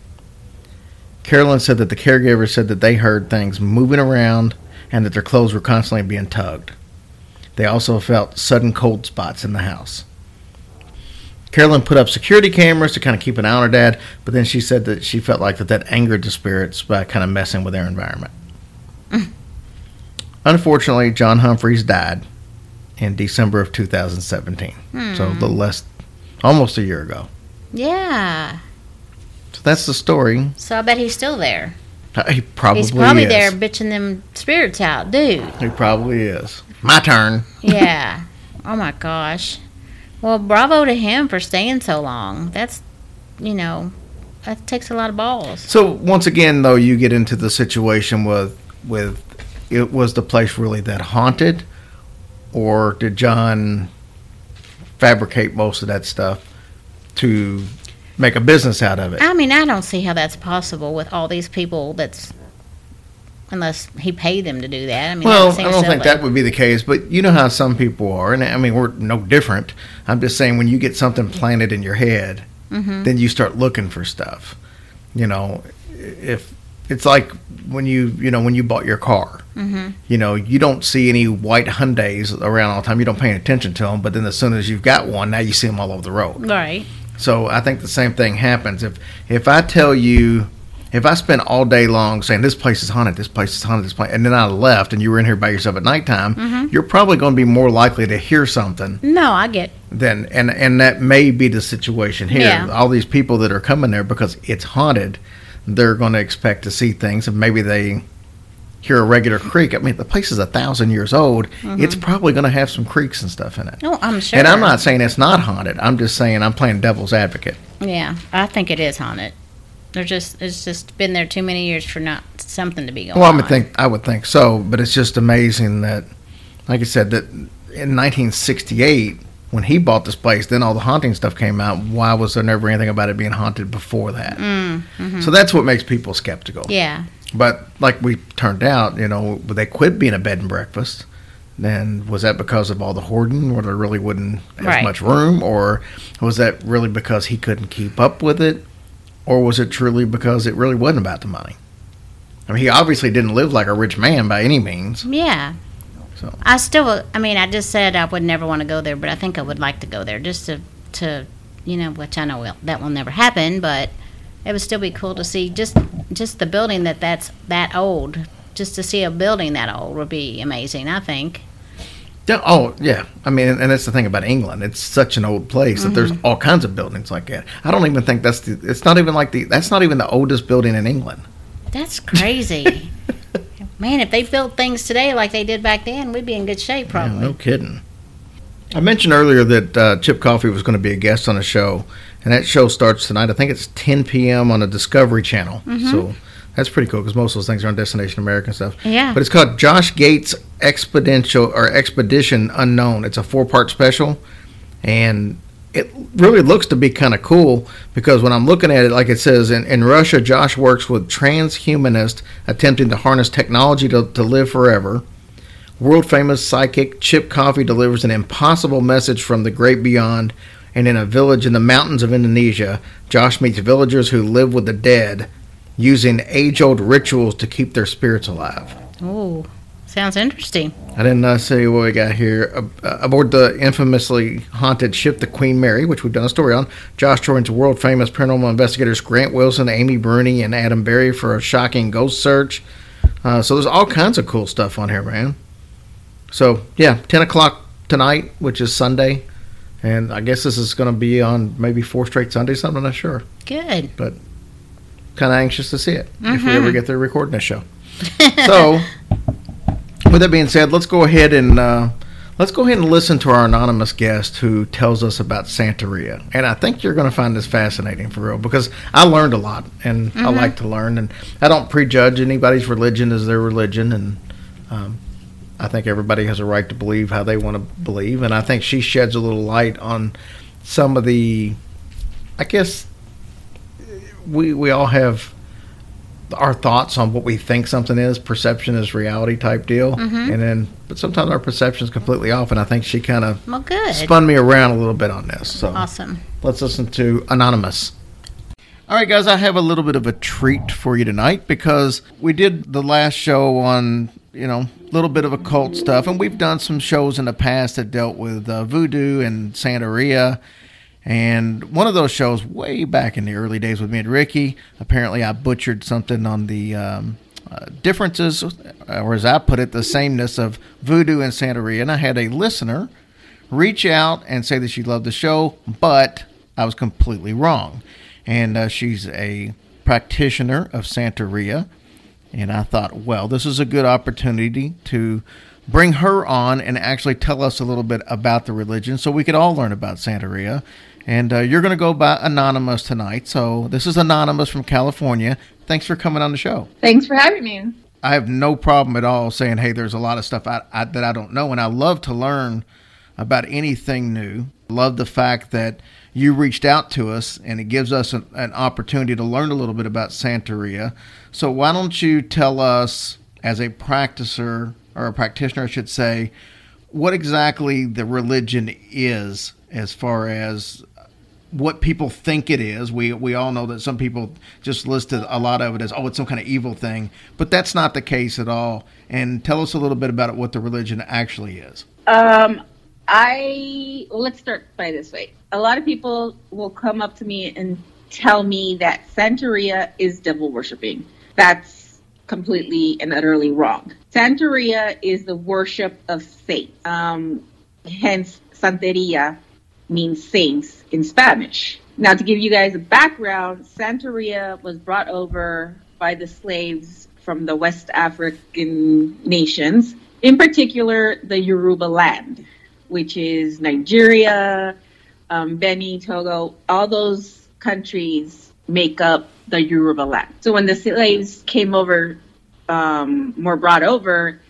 Carolyn said that the caregiver said that they heard things moving around and that their clothes were constantly being tugged. They also felt sudden cold spots in the house. Carolyn put up security cameras to kind of keep an eye on her dad, but then she said that she felt like that that angered the spirits by kind of messing with their environment. Unfortunately, John Humphreys died in December of 2017. So a little less, almost a year ago. Yeah. So that's the story. So I bet he's still there. Uh, He probably is. he's probably is. there bitching them spirits out, dude. He probably is. My turn. Yeah. oh my gosh. Well, bravo to him for staying so long. That's, you know, that takes a lot of balls. So once again, though, you get into the situation with with it was the place really that haunted, or did John fabricate most of that stuff to make a business out of it? I mean, I don't see how that's possible with all these people that's unless he paid them to do that. I mean, Well, that I don't think that would be the case, but you know how some people are, and I mean we're no different. I'm just saying when you get something planted in your head, Mm-hmm. then you start looking for stuff. You know, if it's like when you you know when you bought your car, Mm-hmm. you know you don't see any white Hyundai's around all the time. You don't pay attention to them, but then as soon as you've got one, now you see them all over the road. Right. So I think the same thing happens. If if I tell you, if I spent all day long saying this place is haunted, this place is haunted, this place, and then I left and you were in here by yourself at nighttime, Mm-hmm. you're probably going to be more likely to hear something No, I get. Then and and that may be the situation here. Yeah. All these people that are coming there because it's haunted, they're going to expect to see things, and maybe they hear a regular creak. I mean, the place is a thousand years old. It's probably going to have some creaks and stuff in it. No, I'm Mm-hmm. sure. And I'm not saying it's not haunted. I'm just saying I'm playing devil's advocate. Yeah, I think it is haunted. They're just. It's just been there too many years for not something to be going Well, I on. would think I would think so, but it's just amazing that, like I said, that in 1968 when he bought this place, then all the haunting stuff came out. Why was there never anything about it being haunted before that? Mm, mm-hmm. So that's what makes people skeptical. Yeah. But like we turned out, you know, they quit being a bed and breakfast. Then was that because of all the hoarding, where there really wouldn't as Right. much room, or was that really because he couldn't keep up with it, or was it truly because it really wasn't about the money? I mean, he obviously didn't live like a rich man by any means. Yeah. So I still. I mean, I just said I would never want to go there, but I think I would like to go there just to, to, you know, which I know will, that will never happen, but it would still be cool to see just, just the building that that's that old. Just to see a building that old would be amazing. I think. Yeah, oh yeah, I mean, and that's the thing about England. It's such an old place that there's all kinds of buildings like that. I don't even think that's the. It's not even like the. That's not even the oldest building in England. That's crazy. Man, if they built things today like they did back then, we'd be in good shape, Yeah, probably. no kidding. I mentioned earlier that uh, Chip Coffey was going to be a guest on a show, and that show starts tonight. I think it's 10 p.m. on the Discovery Channel. So that's pretty cool because most of those things are on Destination America and stuff. Yeah. But it's called Josh Gates Expediential or Expedition Unknown. It's a four-part special, and it really looks to be kind of cool because when I'm looking at it, like it says in, in Russia, Josh works with transhumanists attempting to harness technology to, to live forever. World famous psychic Chip Coffey delivers an impossible message from the great beyond. And in a village in the mountains of Indonesia, Josh meets villagers who live with the dead using age old rituals to keep their spirits alive. Oh, sounds interesting. I didn't uh, see what we got here. Uh, aboard the infamously haunted ship, the Queen Mary, which we've done a story on, Josh joins world famous paranormal investigators Grant Wilson, Amy Bruni, and Adam Berry for a shocking ghost search. Uh, so there's all kinds of cool stuff on here, man. So, yeah, 10 o'clock tonight, which is Sunday. And I guess this is going to be on maybe four straight Sundays, something, I'm not sure. Good. But kind of anxious to see it if we ever get through recording a show. so, with that being said, let's go ahead and uh, let's go ahead and listen to our anonymous guest who tells us about Santeria. And I think you're going to find this fascinating for real because I learned a lot, and I like to learn, and I don't prejudge anybody's religion as their religion, and um, I think everybody has a right to believe how they want to believe, and I think she sheds a little light on some of the, I guess, we we all have our thoughts on what we think something is. Perception is reality type deal, and then but sometimes our perception is completely off. And I think she kind of Well, good. spun me around a little bit on this. So Awesome. let's listen to Anonymous. All right, guys, I have a little bit of a treat for you tonight because we did the last show on, you know, a little bit of occult stuff, and we've done some shows in the past that dealt with uh, voodoo and Santeria. And one of those shows, way back in the early days with me and Ricky, apparently I butchered something on the um, uh, differences, or as I put it, the sameness of voodoo and Santeria. And I had a listener reach out and say that she loved the show, but I was completely wrong. And uh, she's a practitioner of Santeria. And I thought, well, this is a good opportunity to bring her on and actually tell us a little bit about the religion so we could all learn about Santeria. And uh, you're going to go by Anonymous tonight. So this is Anonymous from California. Thanks for coming on the show. Thanks for having me. I have no problem at all saying, hey, there's a lot of stuff I, I, that I don't know. And I love to learn about anything new. Love the fact that you reached out to us and it gives us an, an opportunity to learn a little bit about Santeria. So why don't you tell us as a practicer or a practitioner, I should say, what exactly the religion is as far as what people think it is. We we all know that some people just listed a lot of it as oh it's some kind of evil thing, but that's not the case at all. And tell us a little bit about what the religion actually is. Um, I let's start by this way. A lot of people will come up to me and tell me that Santeria is devil worshiping. That's completely and utterly wrong. Santeria is the worship of saints. Um, hence, Santeria means saints in Spanish. Now, to give you guys a background, Santeria was brought over by the slaves from the West African nations, in particular the Yoruba land, which is Nigeria, um, Benin, Togo, all those countries make up the Yoruba land. So when the slaves came over, um, were brought over,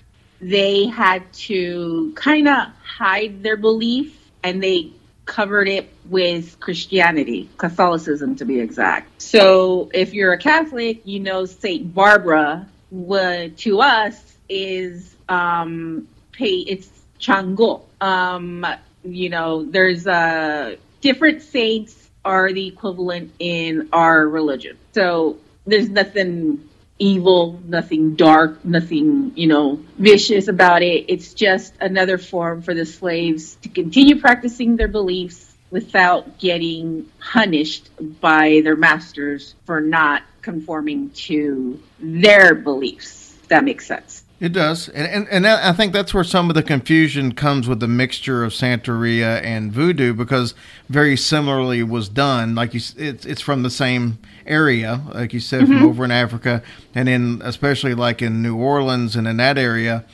they had to kind of hide their belief and they covered it with Christianity, Catholicism to be exact. So if you're a Catholic, you know Saint Barbara would to us is um pay it's Chango. Um you know, there's uh different saints are the equivalent in our religion. So there's nothing evil, nothing dark, nothing, you know, vicious about it. It's just another form for the slaves to continue practicing their beliefs without getting punished by their masters for not conforming to their beliefs. That makes sense. It does, and, and and I think that's where some of the confusion comes with the mixture of Santeria and Voodoo, because very similarly was done. Like you, it's it's from the same area, like you said, mm-hmm. from over in Africa, and then especially like in New Orleans and in that area,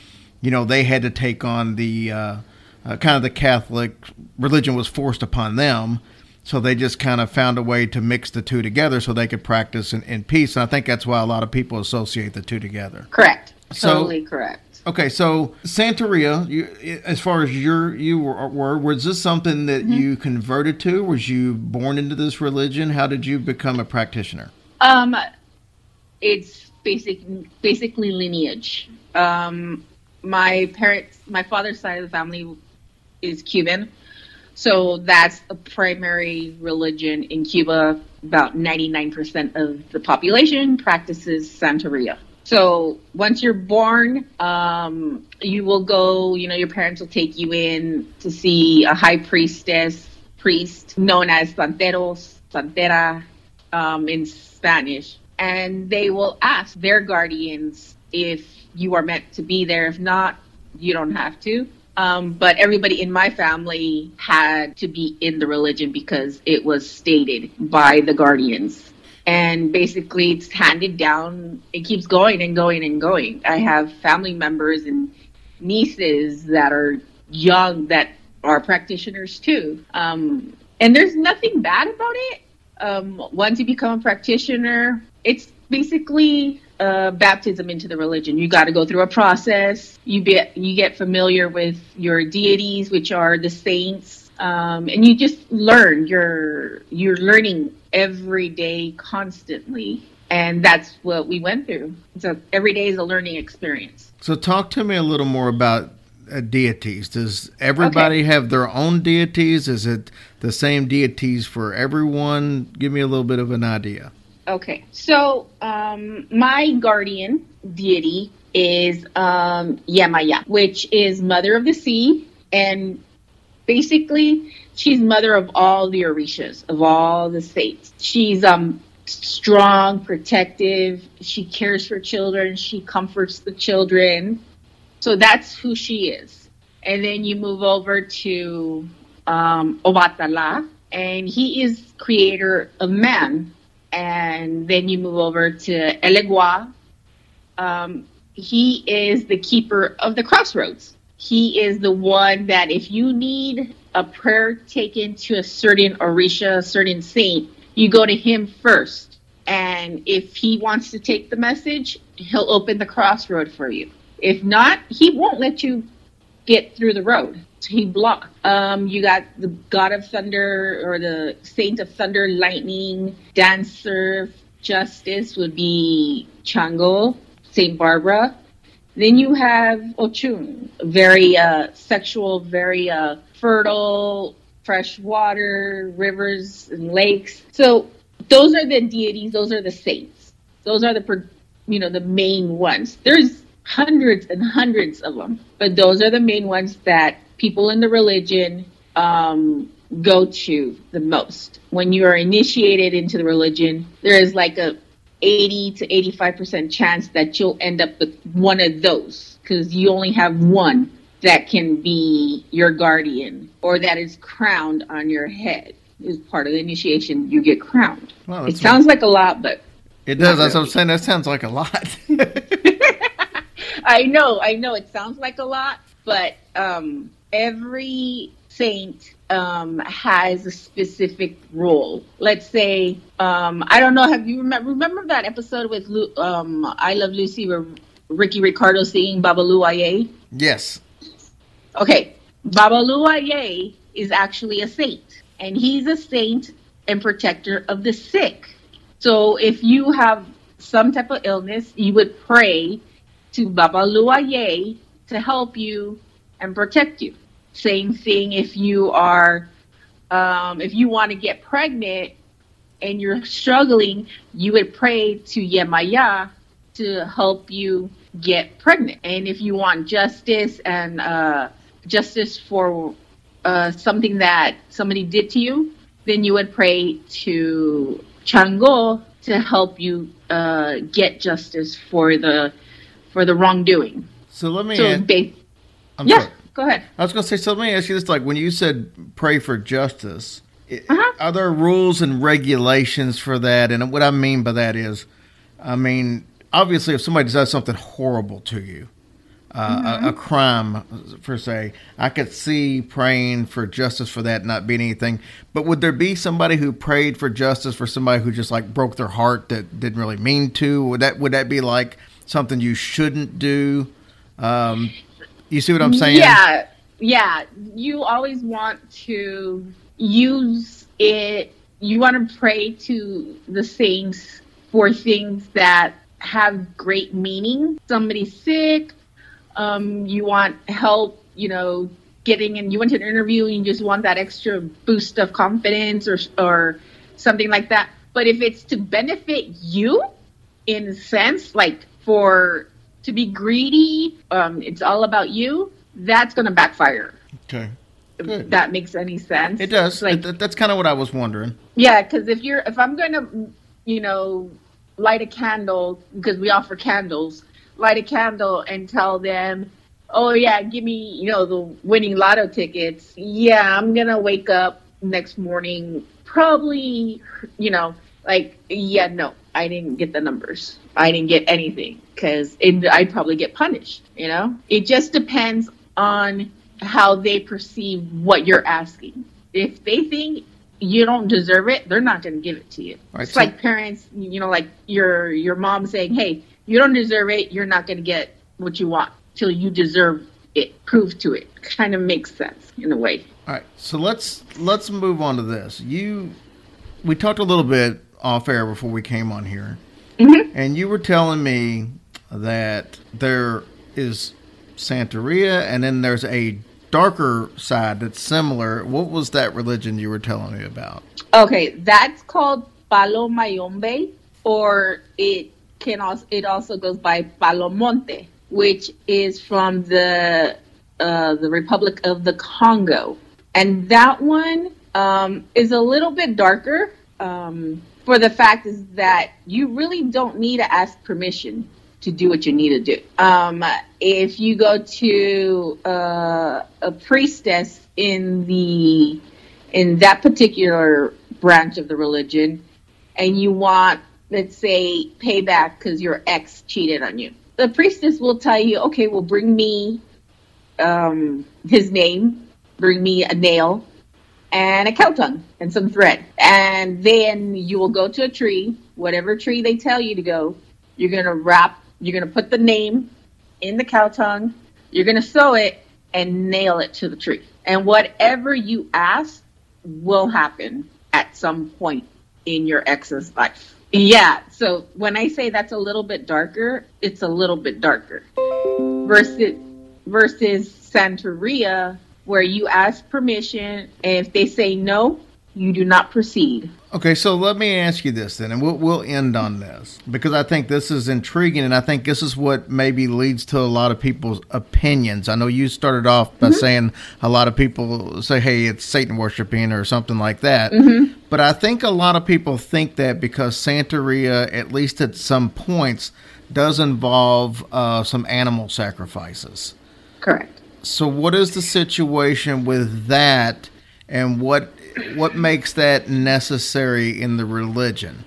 you know, they had to take on the uh, uh, kind of the Catholic religion was forced upon them. So they just kind of found a way to mix the two together so they could practice in, in peace. And I think that's why a lot of people associate the two together. Correct. Totally correct. Okay, so Santeria, you, as far as your you were, were, was this something that mm-hmm. you converted to? Was you born into this religion? How did you become a practitioner? Um, it's basic, basically lineage. Um, my parents, my father's side of the family is Cuban, so that's a primary religion in Cuba. About ninety nine percent of the population practices Santeria. So once you're born, um, you will go, you know, your parents will take you in to see a high priestess, priest known as Santeros, Santera um, in Spanish. And they will ask their guardians if you are meant to be there. If not, you don't have to. Um, but everybody in my family had to be in the religion because it was stated by the guardians and basically it's handed down it keeps going and going and going i have family members and nieces that are young that are practitioners too um, and there's nothing bad about it um, once you become a practitioner it's basically uh, baptism into the religion. You got to go through a process. You get you get familiar with your deities, which are the saints, um, and you just learn. You're you're learning every day, constantly. And that's what we went through. So every day is a learning experience. So, talk to me a little more about uh, deities. Does everybody okay. have their own deities? Is it the same deities for everyone? Give me a little bit of an idea. Okay. So, um, my guardian deity is um, Yemaya, which is Mother of the Sea. And basically, she's mother of all the Orishas, of all the states. She's um strong, protective. She cares for children. She comforts the children. So that's who she is. And then you move over to um, Obatala, and he is creator of man. And then you move over to Elegua. Um, he is the keeper of the crossroads. He is the one that if you need a prayer taken to a certain Orisha, a certain saint, you go to him first. And if he wants to take the message, he'll open the crossroad for you. If not, he won't let you get through the road. He block. Um, you got the God of Thunder or the Saint of Thunder, Lightning, Dancer, Justice would be Chango, Saint Barbara, Then you have Ochun, very uh, sexual, very uh, fertile, fresh water, rivers and lakes. So those are the deities. Those are the saints. Those are the you know the main ones. There's hundreds and hundreds of them, but those are the main ones that people in the religion um, go to the most. When you are initiated into the religion, there is like a 80 to 85% chance that you'll end up with one of those because you only have one that can be your guardian or that is crowned on your head. Is part of the initiation, you get crowned. It sounds like a lot, but It does. That's what I'm saying. That sounds like a lot. I know, I know it sounds like a lot, but um, every saint um, has a specific role. Let's say, um, I don't know, have you remember remember that episode with Lu- um, I Love Lucy where Ricky Ricardo singing Babalu Aye? yes. Okay, Babalu Aye is actually a saint, and he's a saint and protector of the sick. So if you have some type of illness, you would pray to Babalu Aye to help you and protect you. Same thing if you are, um, if you want to get pregnant and you're struggling, you would pray to Yemaya to help you get pregnant. And if you want justice and uh, justice for uh, something that somebody did to you, then you would pray to Chango to help you uh, get justice for the for the wrongdoing. So let me. So, ask, yeah, sorry. Go ahead. I was going to say. So let me ask you this: like when you said pray for justice, Uh-huh. are there rules and regulations for that? And what I mean by that is, I mean obviously if somebody does something horrible to you. Uh, a, a crime, per se. I could see praying for justice for that not being anything. But would there be somebody who prayed for justice for somebody who just like broke their heart that didn't really mean to? Would that would that be like something you shouldn't do? Um, you see what I'm saying? Yeah, yeah. You always want to use it. You want to pray to the saints for things that have great meaning. Somebody's sick. Um, you want help. You know, getting in. You went to an interview and you just want that extra boost of confidence or or something like that. But if it's to benefit you, in a sense, like for to be greedy, um, it's all about you. That's going to backfire. Okay. If Good. that makes any sense. It does. Like, That- that's kind of what I was wondering. yeah, because if you're, if I'm going to, you know, light a candle because we offer candles, light a candle and tell them, oh yeah, give me, you know, the winning lotto tickets. Yeah, I'm gonna wake up next morning, probably, you know, like yeah, no, I didn't get the numbers. I didn't get anything because I'd probably get punished. You know, it just depends on how they perceive what you're asking. If they think you don't deserve it, they're not going to give it to you. Right, it's so- like parents, you know, like your your mom saying, "Hey, you don't deserve it. You're not going to get what you want till you deserve it. Prove to it." Kind of makes sense in a way. All right, so let's let's move on to this. You, we talked a little bit off air before we came on here, mm-hmm. and you were telling me that there is Santeria, and then there's a darker side that's similar. What was that religion you were telling me about? Okay, that's called Palo Mayombe, or it can also it also goes by Palomonte, which is from the uh, the Republic of the Congo, and that one um, is a little bit darker. Um, for the fact is that you really don't need to ask permission to do what you need to do. Um, if you go to uh, a priestess in the in that particular branch of the religion and you want, let's say, payback because your ex cheated on you, the priestess will tell you, okay, well, bring me um, his name, bring me a nail and a cow tongue and some thread. And then you will go to a tree, whatever tree they tell you to go, you're going to wrap, you're going to put the name in the cow tongue, you're going to sew it and nail it to the tree. And whatever you ask will happen at some point in your ex's life. Yeah, so when I say that's a little bit darker, it's a little bit darker. versus versus Santeria, where you ask permission, and if they say no, you do not proceed. Okay, so let me ask you this then, and we'll we'll end on this because I think this is intriguing, and I think this is what maybe leads to a lot of people's opinions. I know you started off by saying a lot of people say, "Hey, it's Satan worshiping" or something like that. But I think a lot of people think that because Santeria, at least at some points, does involve uh, some animal sacrifices. Correct. So, what is the situation with that, and what what makes that necessary in the religion?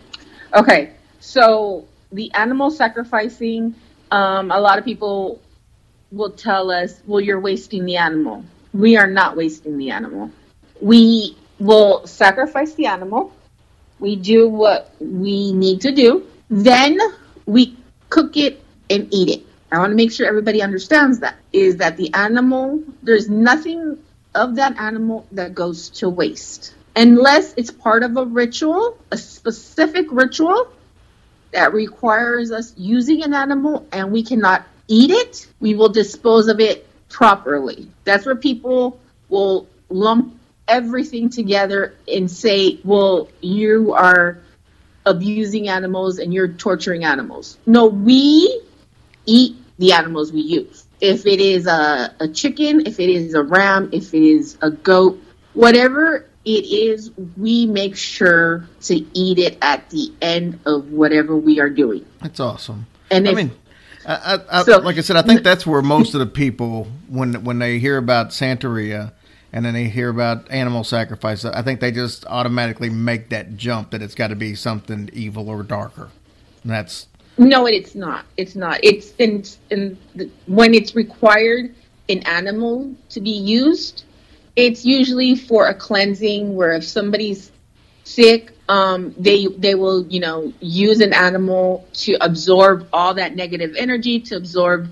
Okay, so the animal sacrificing, um, a lot of people will tell us, well, you're wasting the animal. We are not wasting the animal. We will sacrifice the animal. We do what we need to do. Then we cook it and eat it. I want to make sure everybody understands that is that the animal, there's nothing of that animal that goes to waste unless it's part of a ritual, a specific ritual that requires us using an animal and we cannot eat it, we will dispose of it properly. That's where people will lump everything together and say, well, you are abusing animals and you're torturing animals. No, we eat the animals we use. If it is a, a chicken, if it is a ram, if it is a goat, whatever it is, we make sure to eat it at the end of whatever we are doing. That's awesome. And I if- mean, I, I, So- like I said, I think that's where most of the people, when when they hear about Santeria and then they hear about animal sacrifice, I think they just automatically make that jump that it's got to be something evil or darker. And that's No, it's not. It's not. It's in, in the, when it's required an animal to be used, it's usually for a cleansing. Where if somebody's sick, um, they they will you know use an animal to absorb all that negative energy, to absorb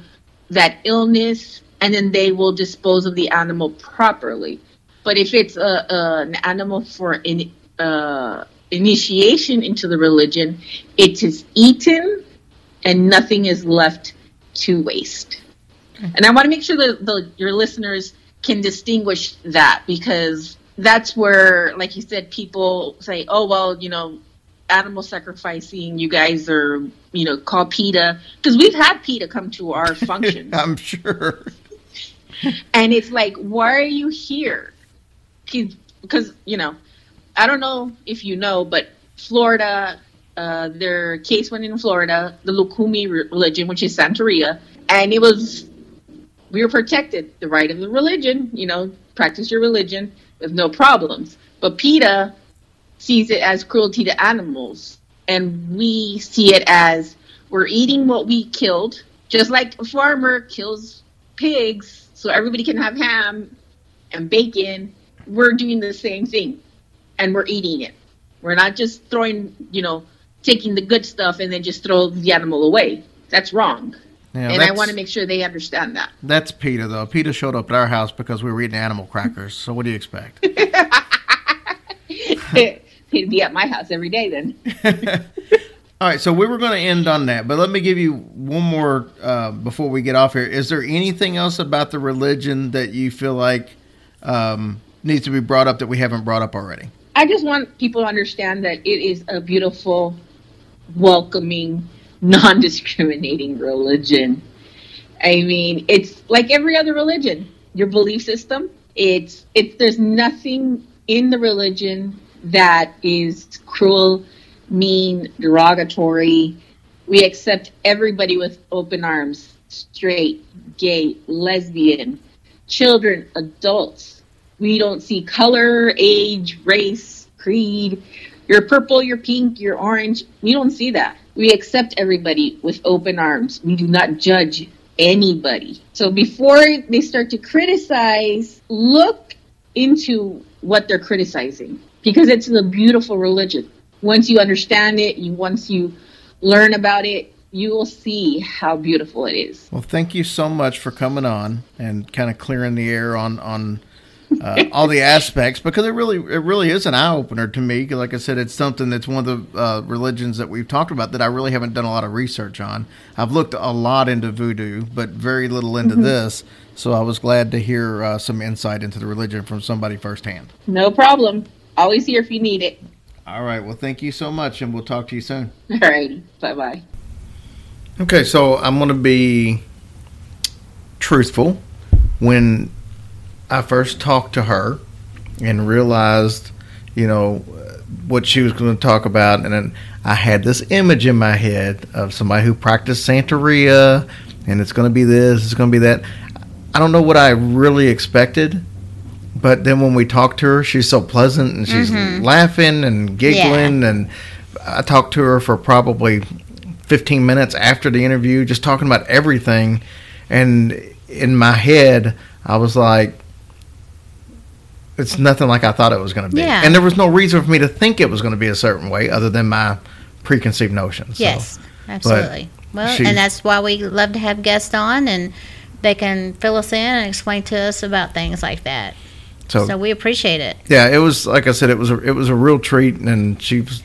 that illness, and then they will dispose of the animal properly. But if it's a, a an animal for an uh, initiation into the religion, it is eaten and nothing is left to waste. And I want to make sure that the, your listeners can distinguish that because that's where, like you said, people say, "Oh well, you know, animal sacrificing. You guys are, you know, call PETA because we've had PETA come to our functions, I'm sure. and it's like, why are you here? Because you know, I don't know if you know, but Florida, uh, their case went in Florida, the Lukumi religion, which is Santeria, and it was we were protected, the right of the religion, you know, practice your religion with no problems. But PETA sees it as cruelty to animals, and we see it as we're eating what we killed, just like a farmer kills pigs so everybody can have ham and bacon. We're doing the same thing, and we're eating it. We're not just throwing, you know, taking the good stuff and then just throw the animal away. That's wrong. Yeah, and I want to make sure they understand that. That's PETA though. PETA showed up at our house because we were eating animal crackers. So what do you expect? He'd be at my house every day then. All right, so we were going to end on that, but let me give you one more uh, before we get off here. Is there anything else about the religion that you feel like um, needs to be brought up that we haven't brought up already? I just want people to understand that it is a beautiful, welcoming, non discriminating religion. I mean, it's like every other religion. Your belief system, it's it's there's nothing in the religion that is cruel, mean, derogatory. We accept everybody with open arms, straight, gay, lesbian, children, adults. We don't see color, age, race, creed. You're purple, you're pink, you're orange. We don't see that. We accept everybody with open arms. We do not judge anybody. So before they start to criticize, look into what they're criticizing because it's a beautiful religion. Once you understand it, you once you learn about it, you will see how beautiful it is. Well, thank you so much for coming on and kind of clearing the air on on uh, all the aspects because it really it really is an eye opener to me. Like I said, it's something that's one of the uh, religions that we've talked about that I really haven't done a lot of research on. I've looked a lot into voodoo, but very little into this. So I was glad to hear uh, some insight into the religion from somebody firsthand. No problem. Always here if you need it. All right. Well, thank you so much, and we'll talk to you soon. All right. Bye bye. Okay, so I'm going to be truthful. When I first talked to her and realized, you know, what she was going to talk about, and then I had this image in my head of somebody who practiced Santeria, and it's going to be this, it's going to be that. I don't know what I really expected, but then when we talked to her, she's so pleasant and she's mm-hmm. laughing and giggling, and I talked to her for probably 15 minutes after the interview, just talking about everything. And in my head, I was like, it's nothing like I thought it was going to be. Yeah. And there was no reason for me to think it was going to be a certain way other than my preconceived notions. So, Yes, absolutely. Well, she- and that's why we love to have guests on, and they can fill us in and explain to us about things like that. so, So we appreciate it. yeah, it was like I said, it was a, it was a real treat, and she was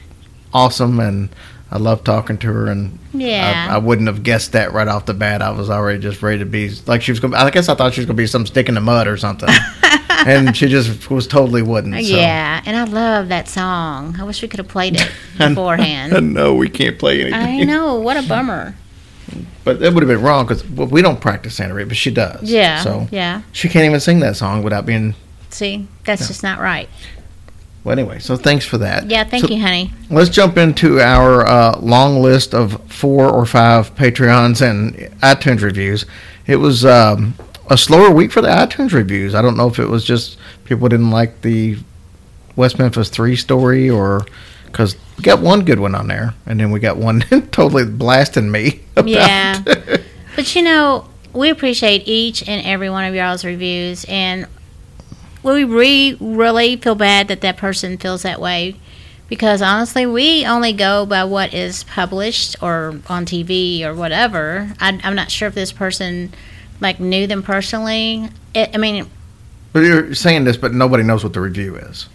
awesome, and I love talking to her, and Yeah. I, I wouldn't have guessed that right off the bat. I was already just ready to be like she was going. I guess I thought she was going to be some stick in the mud or something, and she just was totally wouldn't. So. Yeah, and I love that song. I wish we could have played it beforehand. no, we can't play anything. I know, what a bummer. But it would have been wrong because we don't practice Santeria, but she does. Yeah, So yeah. she can't even sing that song without being. See, that's just not right. Well, anyway, so thanks for that. Yeah, thank So you, honey. Let's jump into our uh, long list of four or five Patreons and iTunes reviews. It was um, a slower week for the iTunes reviews. I don't know if it was just people didn't like the West Memphis 3 story or because we got one good one on there and then we got one totally blasting me. Yeah. But you know, we appreciate each and every one of y'all's reviews, and we re- really feel bad that that person feels that way because honestly, we only go by what is published or on TV or whatever. I, I'm not sure if this person like knew them personally. It, I mean, But you're saying this, but nobody knows what the review is.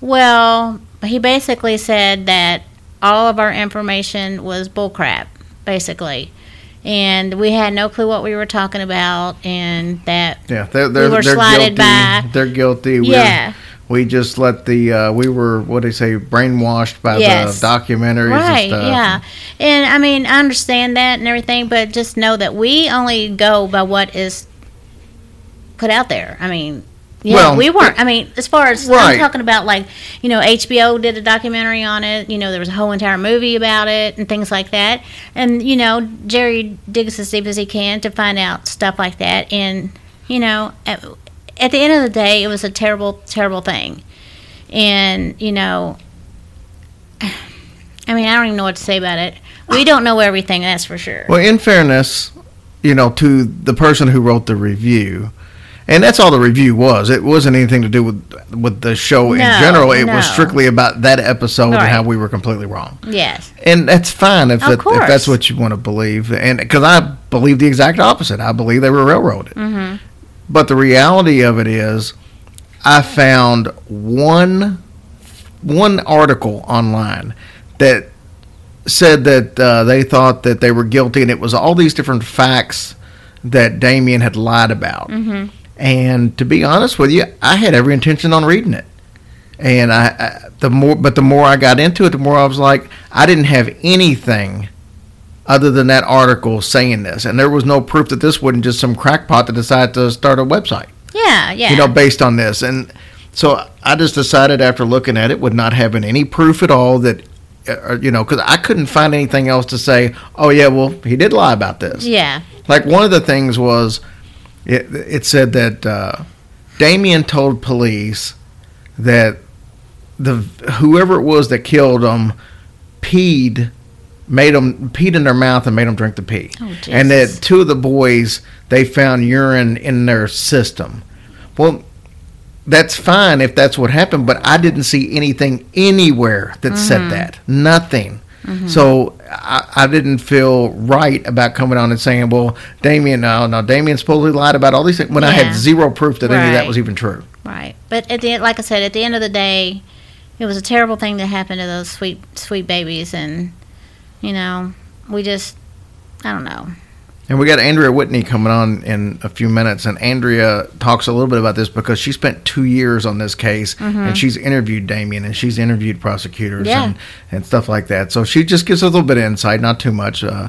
well, he basically said that all of our information was bullcrap, basically. And we had no clue what we were talking about, and that Yeah, they're they're, were they're slided guilty. by. They're guilty. We're- Yeah. we just let the uh, we were what do they say brainwashed by Yes. the documentaries Right, and stuff. yeah. And I mean, I understand that and everything, but just know that we only go by what is put out there. I mean, yeah, Well, we weren't. I mean, as far as Right. I'm talking about, like you know, HBO did a documentary on it. You know, there was a whole entire movie about it and things like that. And you know, Jerry digs as deep as he can to find out stuff like that. And you know, at, at the end of the day, it was a terrible, terrible thing. And you know, I mean, I don't even know what to say about it. We don't know everything, that's for sure. Well, in fairness, you know, to the person who wrote the review, and that's all the review was. It wasn't anything to do with with the show in general. It no. was strictly about that episode and how we were completely wrong. Yes. And that's fine if, that, if that's what you want to believe. And because I believe the exact opposite, I believe they were railroaded. Mm-hmm. But the reality of it is, I found one one article online that said that uh, they thought that they were guilty, and it was all these different facts that Damien had lied about. Mm-hmm. And to be honest with you, I had every intention on reading it. And I, I the more, but the more I got into it, the more I was like, I didn't have anything other than that article saying this, and there was no proof that this wasn't just some crackpot that decided to start a website Yeah, yeah. you know, based on this. And so I just decided after looking at it, with not having any proof at all that, uh, you know, because I couldn't find anything else to say, oh, yeah, well, he did lie about this. yeah. Like one of the things was, it, it said that uh, Damien told police that the whoever it was that killed him peed, made them peed in their mouth and made them drink the pee, Oh, and that two of the boys they found urine in their system. Well, that's fine if that's what happened, but I didn't see anything anywhere that Mm-hmm. said that. Nothing. So I, I didn't feel right about coming on and saying, "Well, Damien, no, no, Damien supposedly lied about all these things," when I had zero proof that any of that was even true. Right. But at the end, like I said, at the end of the day, it was a terrible thing that happened to those sweet, sweet babies, and you know, we just, I don't know. And we got Andrea Whitney coming on in a few minutes, and Andrea talks a little bit about this because she spent two years on this case, and she's interviewed Damien, and she's interviewed prosecutors Yeah. and, and stuff like that. So she just gives a little bit of insight, not too much. Uh,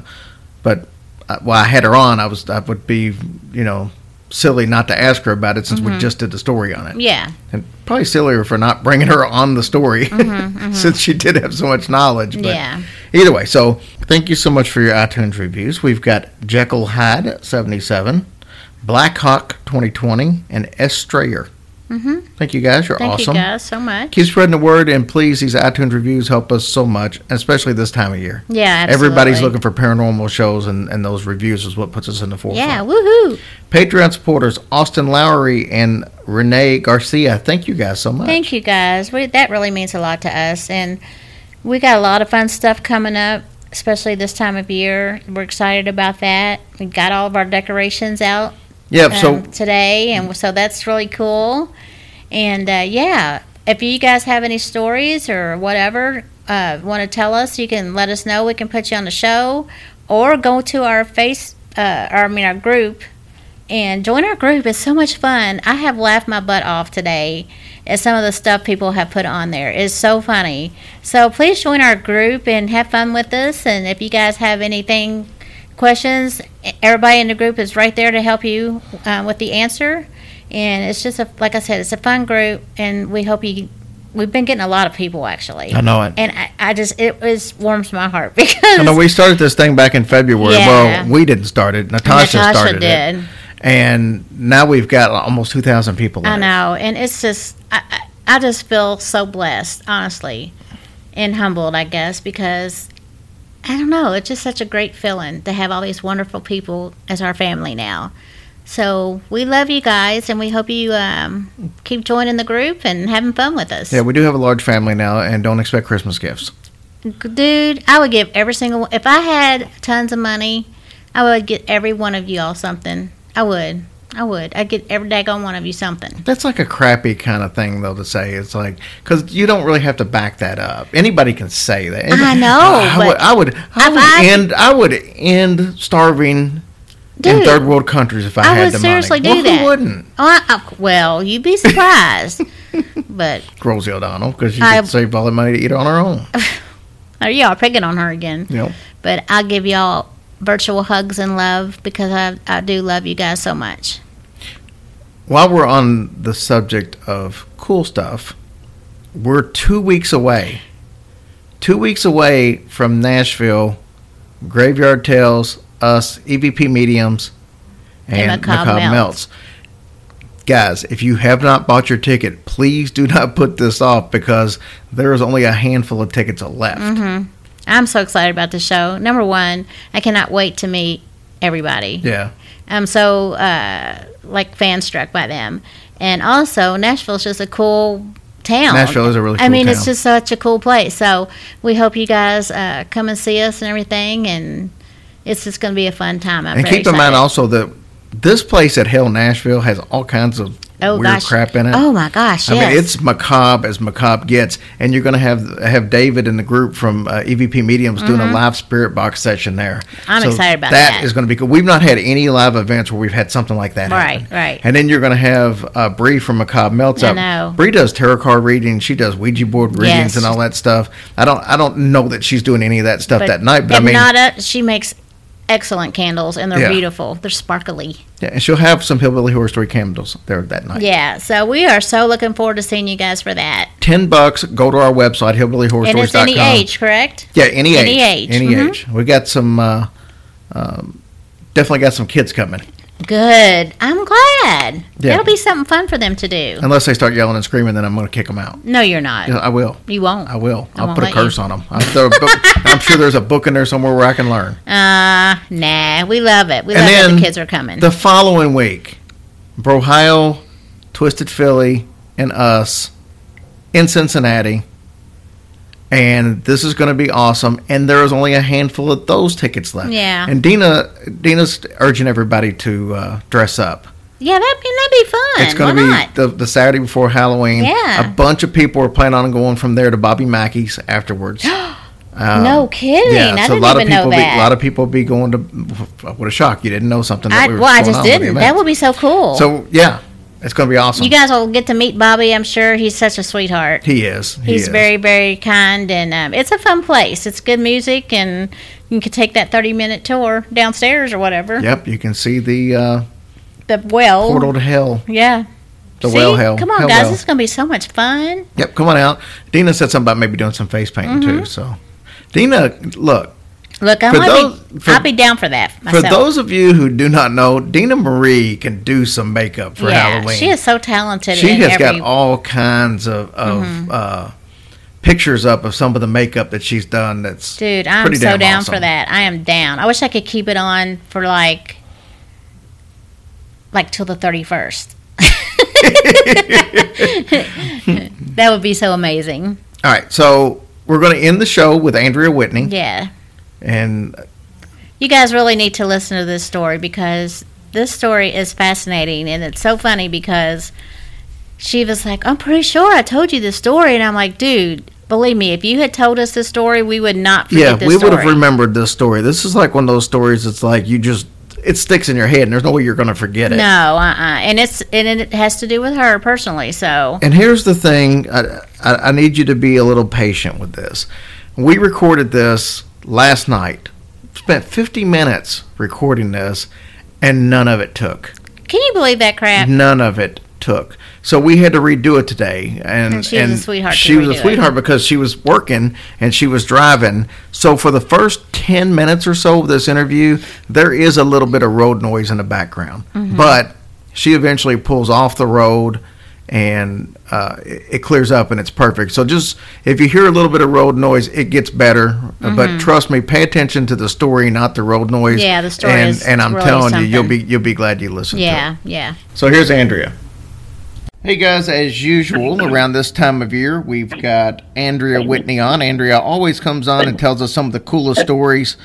but uh, while I had her on, I was I would be you know silly not to ask her about it since we mm-hmm. just did the story on it, Yeah. and probably sillier for not bringing her on the story mm-hmm, mm-hmm. since she did have so much knowledge. But Yeah. Either way, so thank you so much for your iTunes reviews. We've got Jekyll Hyde 77, Blackhawk 2020, and S. Strayer. Mm-hmm. Thank you guys. You're Thank awesome. Thank you guys so much. Keep spreading the word, and please, these iTunes reviews help us so much, especially this time of year. Yeah, absolutely. Everybody's looking for paranormal shows, and, and those reviews is what puts us in the forefront. Yeah, woohoo! Patreon supporters Austin Lowry and Renee Garcia. Thank you guys so much. Thank you guys. We, that really means a lot to us, and we got a lot of fun stuff coming up, especially this time of year. We're excited about that. We got all of our decorations out Yeah, so um, today, and so that's really cool. And uh, yeah, if you guys have any stories or whatever uh, want to tell us, you can let us know. We can put you on the show, or go to our face, uh, or I mean our group, and join our group. It's so much fun. I have laughed my butt off today at some of the stuff people have put on there. It's so funny. So please join our group and have fun with us. And if you guys have anything, questions, everybody in the group is right there to help you uh, with the answer. And it's just a, like I said, it's a fun group, and we hope you. We've been getting a lot of people actually. I know it. and I, I just it was warms my heart because I know we started this thing back in February. Yeah. Well, we didn't start it. Natasha, Natasha started did. it. And now we've got almost 2,000 people in I it. know, and it's just I I just feel so blessed, honestly, and humbled, I guess, because I don't know. It's just such a great feeling to have all these wonderful people as our family now. So we love you guys, and we hope you um, keep joining the group and having fun with us. Yeah, we do have a large family now and don't expect Christmas gifts. Dude, I would give every single one. If I had tons of money, I would get every one of you all something. I would. I would. I'd get every daggone one of you something. That's like a crappy kind of thing, though, to say. It's like, because you don't really have to back that up. Anybody can say that. I know, I would, I would, I would I- end, I would end starving in third world countries if I, I had would the seriously money. do well, that. Who wouldn't? Oh, I, I- well, you'd be surprised. but Rosie O'Donnell, because you I- could save all the money to eat on her own. oh, yeah, I'll pick it on her again. You know. But I'll give y'all virtual hugs and love because I, I do love you guys so much. While we're on the subject of cool stuff, we're two weeks away. Two weeks away from Nashville, Graveyard Tales, us, EVP Mediums, and, And Macabre Macabre Melts. Melts. Guys, if you have not bought your ticket, please do not put this off because there is only a handful of tickets left. Mm-hmm. I'm so excited about the show. Number one, I cannot wait to meet everybody. Yeah. I'm so uh, like fan struck by them, and also Nashville's just a cool town. Nashville is a really I cool mean, it's just such a cool place. So we hope you guys uh, come and see us and everything, and it's just going to be a fun time. I'm and keep in mind also that this place at Hell Nashville has all kinds of oh weird gosh, crap in it. Oh my gosh, I yes. mean, it's macabre as macabre gets, and you're going to have have David and the group from uh, EVP Mediums doing a live spirit box session there. Mm-hmm. I'm excited about That that. is going to be cool. We've not had any live events where we've had something like that. Right, happen. right. Right. And then you're going to have uh, Bree from Macabre Melts I up. know. Bree does tarot card reading. She does Ouija board readings Yes. and all that stuff. I don't I don't know that she's doing any of that stuff But that night, but I mean, Nada, she makes excellent candles, and they're Yeah. beautiful. They're sparkly. yeah, and she'll have some hillbilly horror story candles there that night. Yeah, so we are so looking forward to seeing you guys for that. Ten bucks. Go to our website And it's hillbillyhorrorstories.com. any age, correct? Yeah, any age. Any age, Any mhm. age. We got some. Uh, um, definitely got some kids coming. Good. I'm glad. Yeah. That'll be something fun for them to do. Unless they start yelling and screaming, then I'm going to kick them out. No, you're not. Yeah, I will. You won't. I will. I I'll put a curse you. on them. I'm, I'm, sure there's a book in there somewhere where I can learn. Uh, nah. We love it. We And love that then the kids are coming. The following week, Brohio, Twisted Philly, and us in Cincinnati. And this is going to be awesome. And there is only a handful of those tickets left. Yeah. And Dina, Dina's urging everybody to uh, dress up. Yeah, that'd be that'd be fun. It's going to be the, the Saturday before Halloween. Yeah. A bunch of people are planning on going from there to Bobby Mackey's afterwards. Um, no kidding. Yeah, I so a didn't lot even of people know be, a lot of people be going to. What a shock! You didn't know something. That I, we well, I just didn't. That would be so cool. So yeah, it's going to be awesome. you guys will get to meet Bobby. I'm sure he's such a sweetheart. he is. He He's is. very, very kind, and um, it's a fun place. It's good music, and you can take that 30 minute tour downstairs or whatever. Yep, you can see the uh, The well. portal to hell. Yeah. The See? well hell. Come on, hell guys. well. This is going to be so much fun. Yep, come on out. Dina said something about maybe doing some face painting Mm-hmm. too. So, Dina, look Look, I'm gonna those- be, for- I'll be down for that for those of you who do not know, Dina Marie can do some makeup for yeah, Halloween. she is so talented. She has every, got all kinds of, of Mm-hmm. uh, pictures up of some of the makeup that she's done. That's Dude, I'm so damn down awesome. for that. I am down. I wish I could keep it on for like, like till the 31st. that would be so amazing. All right, so we're going to end the show with Andrea Whitney, Yeah. And You guys really need to listen to this story because this story is fascinating and it's so funny because she was like, I'm pretty sure I told you this story. And I'm like, dude, believe me, if you had told us this story, we would not forget this story. yeah, we would story. have remembered this story. This is like one of those stories. It's like you just it sticks in your head, and there's no way you're going to forget it. No, uh, uh and it's and it has to do with her personally. So And here's the thing: I, I, I need you to be a little patient with this. We recorded this last night. Spent 50 minutes recording this, and none of it took. can you believe that crap? None of it took. So we had to redo it today, and And she was a sweetheart She was a it. sweetheart because she was working and she was driving. So for the first 10 minutes or so of this interview, there is a little bit of road noise in the background, Mm-hmm. but she eventually pulls off the road. And uh, it, it clears up and it's perfect. So just if you hear a little bit of road noise, it gets better. But trust me, pay attention to the story, not the road noise. Mm-hmm. Yeah, the story And, is and I'm really telling you, you'll be you'll be glad you listened. to it. Yeah, yeah. So here's Andrea. Hey guys, as usual, around this time of year, we've got Andrea Whitney on. Andrea always comes on and tells us some of the coolest stories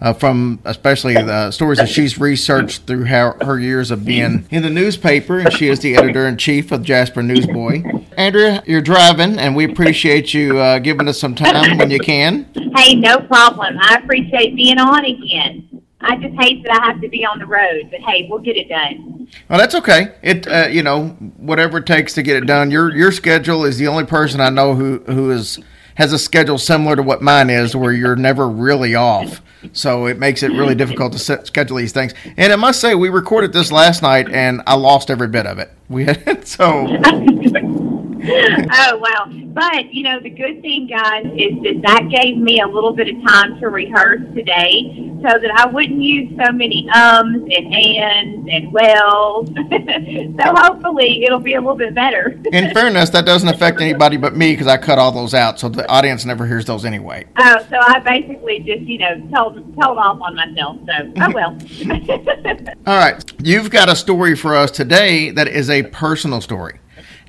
uh, from, especially the stories that she's researched through how, her years of being in the newspaper. And she is the editor in chief of Jasper Newsboy. Andrea, you're driving, and we appreciate you uh, giving us some time when you can. Hey, no problem. I appreciate being on again. I just hate that I have to be on the road, but hey, we'll get it done. Well, that's okay. It, uh, you know, whatever it takes to get it done. Your your schedule is the only person I know who who is has a schedule similar to what mine is, where you're never really off. So it makes it really difficult to set, schedule these things. And I must say, we recorded this last night, and I lost every bit of it. We had so oh wow! But you know, the good thing, guys, is that that gave me a little bit of time to rehearse today, so that I wouldn't use so many ums and ands and wells. so hopefully, it'll be a little bit better. in fairness, that doesn't affect anybody but me because I cut all those out, so the audience never hears those anyway. Oh, so I basically just, you know, told told off on myself. So, oh well. All right. You've got a story for us today that is a personal story.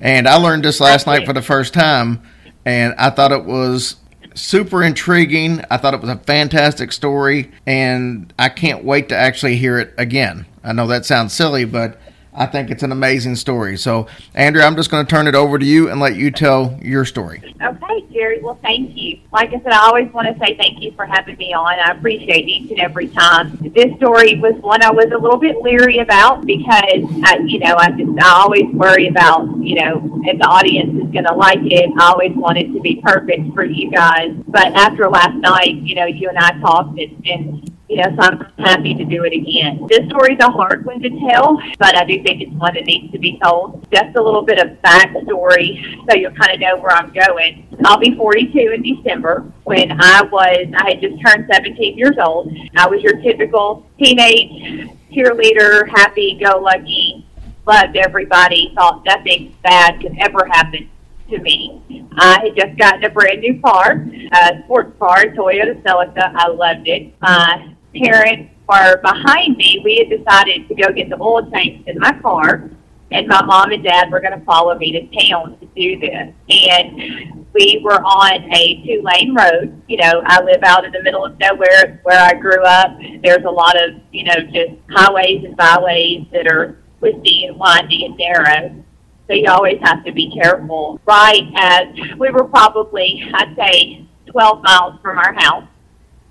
And I learned this last night for the first time, and I thought it was super intriguing. I thought it was a fantastic story, and I can't wait to actually hear it again. I know that sounds silly, but I think it's an amazing story. So, Andrea, I'm just going to turn it over to you and let you tell your story. Okay, Jerry. Well, thank you. Like I said, I always want to say thank you for having me on. I appreciate each and every time. This story was one I was a little bit leery about because, I, you know, I just I always worry about, you know, if the audience is going to like it. I always want it to be perfect for you guys. But after last night, you know, you and I talked and. and so I'm happy to do it again. This story's a hard one to tell, but I do think it's one that needs to be told. Just a little bit of backstory so you'll kind of know where I'm going. I'll be 42 in December. When I was, I had just turned 17 years old. I was your typical teenage cheerleader, happy-go-lucky, loved everybody, thought nothing bad could ever happen to me. I had just gotten a brand new car, a sports car, Toyota Celica. I loved it. My parents were behind me. We had decided to go get the oil change in my car, and my mom and dad were going to follow me to town to do this. And we were on a two lane road. You know, I live out in the middle of nowhere where I grew up. There's a lot of, you know, just highways and byways that are twisty and windy and narrow. So you always have to be careful. Right as we were probably, I'd say, 12 miles from our house.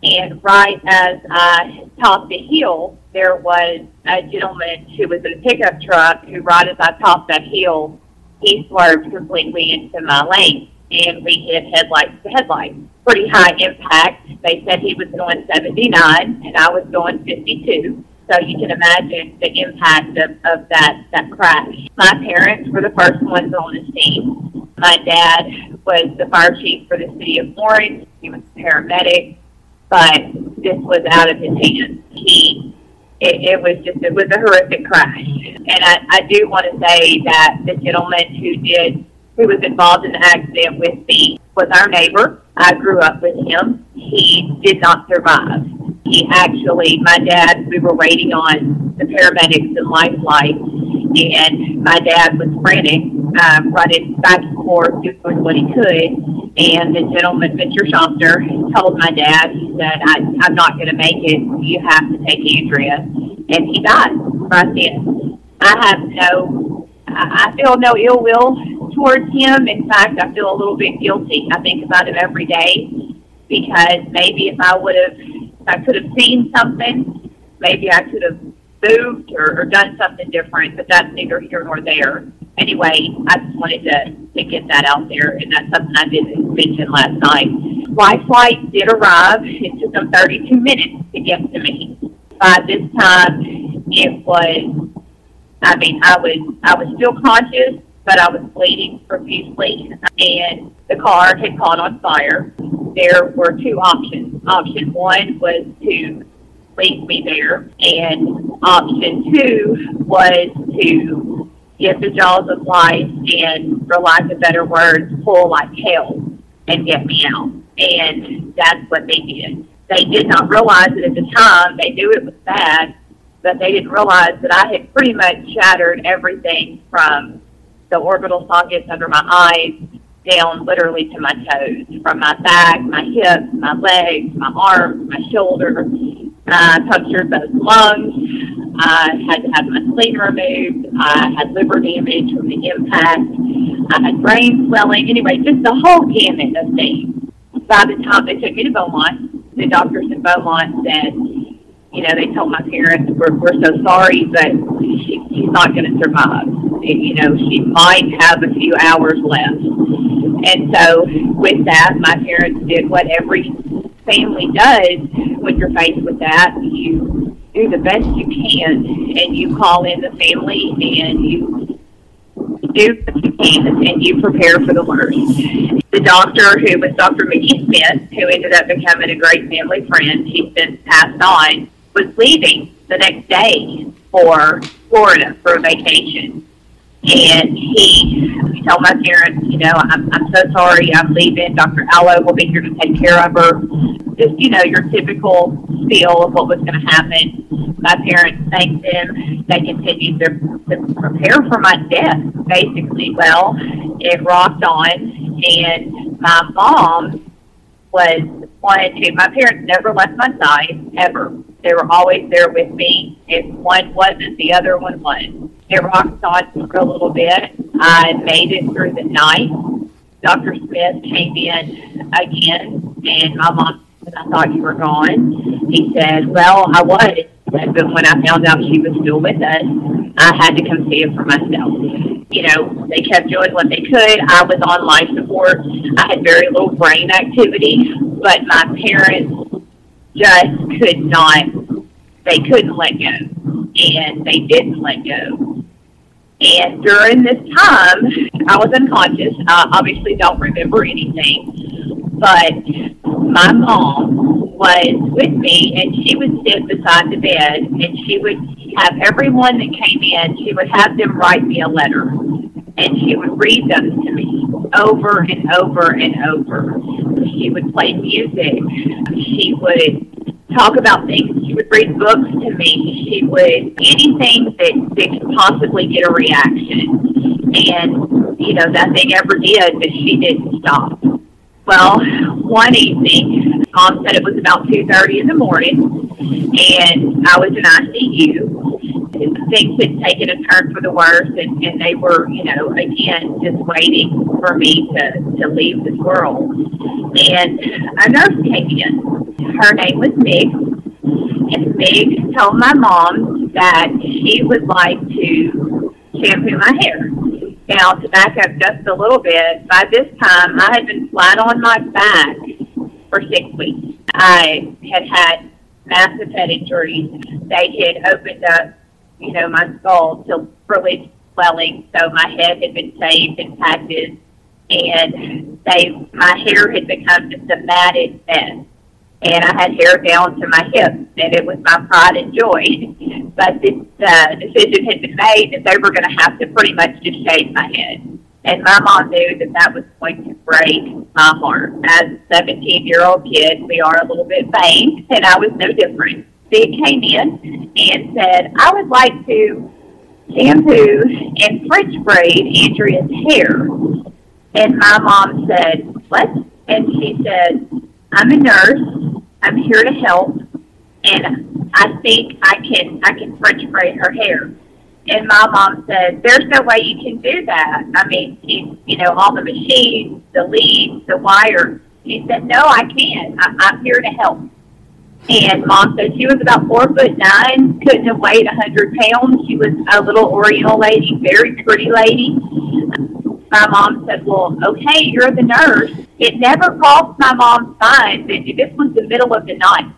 And right as I topped the hill, there was a gentleman who was in a pickup truck who, right as I topped that hill, he swerved completely into my lane and we hit headlights to headlights. Pretty high impact. They said he was going 79 and I was going 52. So you can imagine the impact of, of that, that crash. My parents were the first ones on the scene. My dad was the fire chief for the city of Florence. He was a paramedic, but this was out of his hands. He it, it was just it was a horrific crash. And I, I do want to say that the gentleman who did who was involved in the accident with me was our neighbor. I grew up with him. He did not survive. He actually, my dad, we were waiting on the paramedics and lifeline, and my dad was frantic, um, running back and doing what he could. And the gentleman, Mr. Shofter, told my dad, he said, I, I'm not going to make it. You have to take Andrea. And he died right then. I have no, I feel no ill will towards him. In fact, I feel a little bit guilty. I think about him every day because maybe if I would have, I could have seen something, maybe I could have moved or, or done something different, but that's neither here nor there. Anyway, I just wanted to, to get that out there, and that's something I didn't mention last night. Lifeline did arrive. It took them 32 minutes to get to me. By this time, it was, I mean, I was, I was still conscious, but I was bleeding profusely, and the car had caught on fire. There were two options. Option one was to leave me there, and option two was to get the jaws of life and, for lack of better words, pull like hell and get me out. And that's what they did. They did not realize it at the time. They knew it was bad, but they didn't realize that I had pretty much shattered everything from the orbital sockets under my eyes down literally to my toes, from my back, my hips, my legs, my arms, my shoulders. I punctured both lungs. I had to have my spleen removed. I had liver damage from the impact. I had brain swelling. Anyway, just the whole gamut of things. By the time they took me to Beaumont, the doctors in Beaumont said, you know, they told my parents, we're, we're so sorry, but she, she's not going to survive. You know, she might have a few hours left. And so with that, my parents did what every family does when you're faced with that. You do the best you can and you call in the family and you do what you can and you prepare for the worst. The doctor who was Dr. Mickey Smith, who ended up becoming a great family friend, he's since passed on, was leaving the next day for Florida for a vacation. And he, told my parents, you know, I'm, I'm so sorry, I'm leaving. Dr. Allo will be here to take care of her. Just, you know, your typical spiel of what was going to happen. My parents thanked them. They continued to, to prepare for my death, basically. Well, it rocked on, and my mom was one who, my parents never left my side, ever. They were always there with me. If one wasn't, the other one was. It rocked on for a little bit. I made it through the night. Dr. Smith came in again, and my mom said, I thought you were gone. He said, Well, I was. But when I found out she was still with us, I had to come see it for myself. You know, they kept doing what they could. I was on life support. I had very little brain activity, but my parents just could not, they couldn't let go. And they didn't let go. And during this time, I was unconscious. I obviously don't remember anything. But my mom was with me, and she would sit beside the bed, and she would have everyone that came in, she would have them write me a letter. And she would read them to me over and over and over. She would play music. She would talk about things. She would read books to me. She would anything that, that could possibly get a reaction. And, you know, nothing ever did, but she didn't stop. Well, one evening, mom said it was about 2.30 in the morning, and I was in ICU, things had taken a turn for the worse, and, and they were, you know, again, just waiting for me to, to leave this world. And a nurse came in. Her name was Meg, and Meg told my mom that she would like to shampoo my hair. Now, to back up just a little bit, by this time I had been flat on my back for six weeks. I had had massive head injuries. They had opened up, you know, my skull to really swelling, so my head had been shaved and patches, and they my hair had become just a matted mess. And I had hair down to my hips, and it was my pride and joy. but the uh, decision had been made that they were going to have to pretty much just shave my head. And my mom knew that that was going to break my heart. As a 17 year old kid, we are a little bit vain, and I was no different. Big came in and said, I would like to shampoo and French braid Andrea's hair. And my mom said, What? And she said, I'm a nurse. I'm here to help. And I think I can I can French braid her hair. And my mom said, There's no way you can do that. I mean, she, you know, all the machines, the leads, the wires. She said, No, I can't. I'm here to help. And said she was about four foot nine, couldn't have weighed a hundred pounds. She was a little Oriental lady, very pretty lady. My mom said, Well, okay, you're the nurse. It never crossed my mom's mind that if this was the middle of the night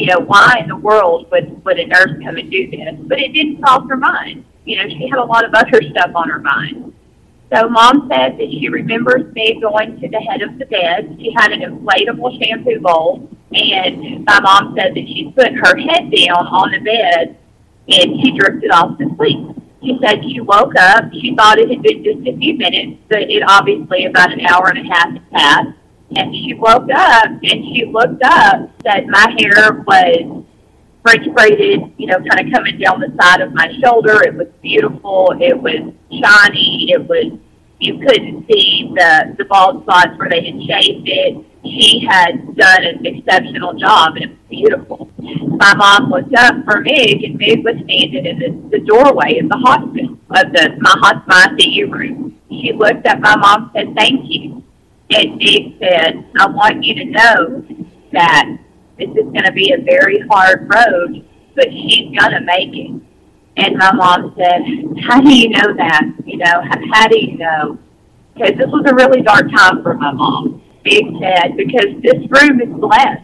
you know, why in the world would, would a nurse come and do this? But it didn't cross her mind. You know, she had a lot of other stuff on her mind. So mom said that she remembers me going to the head of the bed. She had an inflatable shampoo bowl, and my mom said that she put her head down on the bed and she drifted off to sleep. She said she woke up. She thought it had been just a few minutes, but it obviously about an hour and a half had passed. And she woke up and she looked up, said my hair was French braided, you know, kind of coming down the side of my shoulder. It was beautiful. It was shiny. It was, you couldn't see the, the bald spots where they had shaved it. She had done an exceptional job and it was beautiful. My mom looked up for Meg and Meg was standing in the, the doorway of the hospital, of the, my, my ICU room. She looked at my mom and said, thank you. And Meg said, I want you to know that this is to be a very hard road, but she's to make it. And my mom said, How do you know that? You know, how, how do you know? Because this was a really dark time for my mom. Meg said, Because this room is blessed.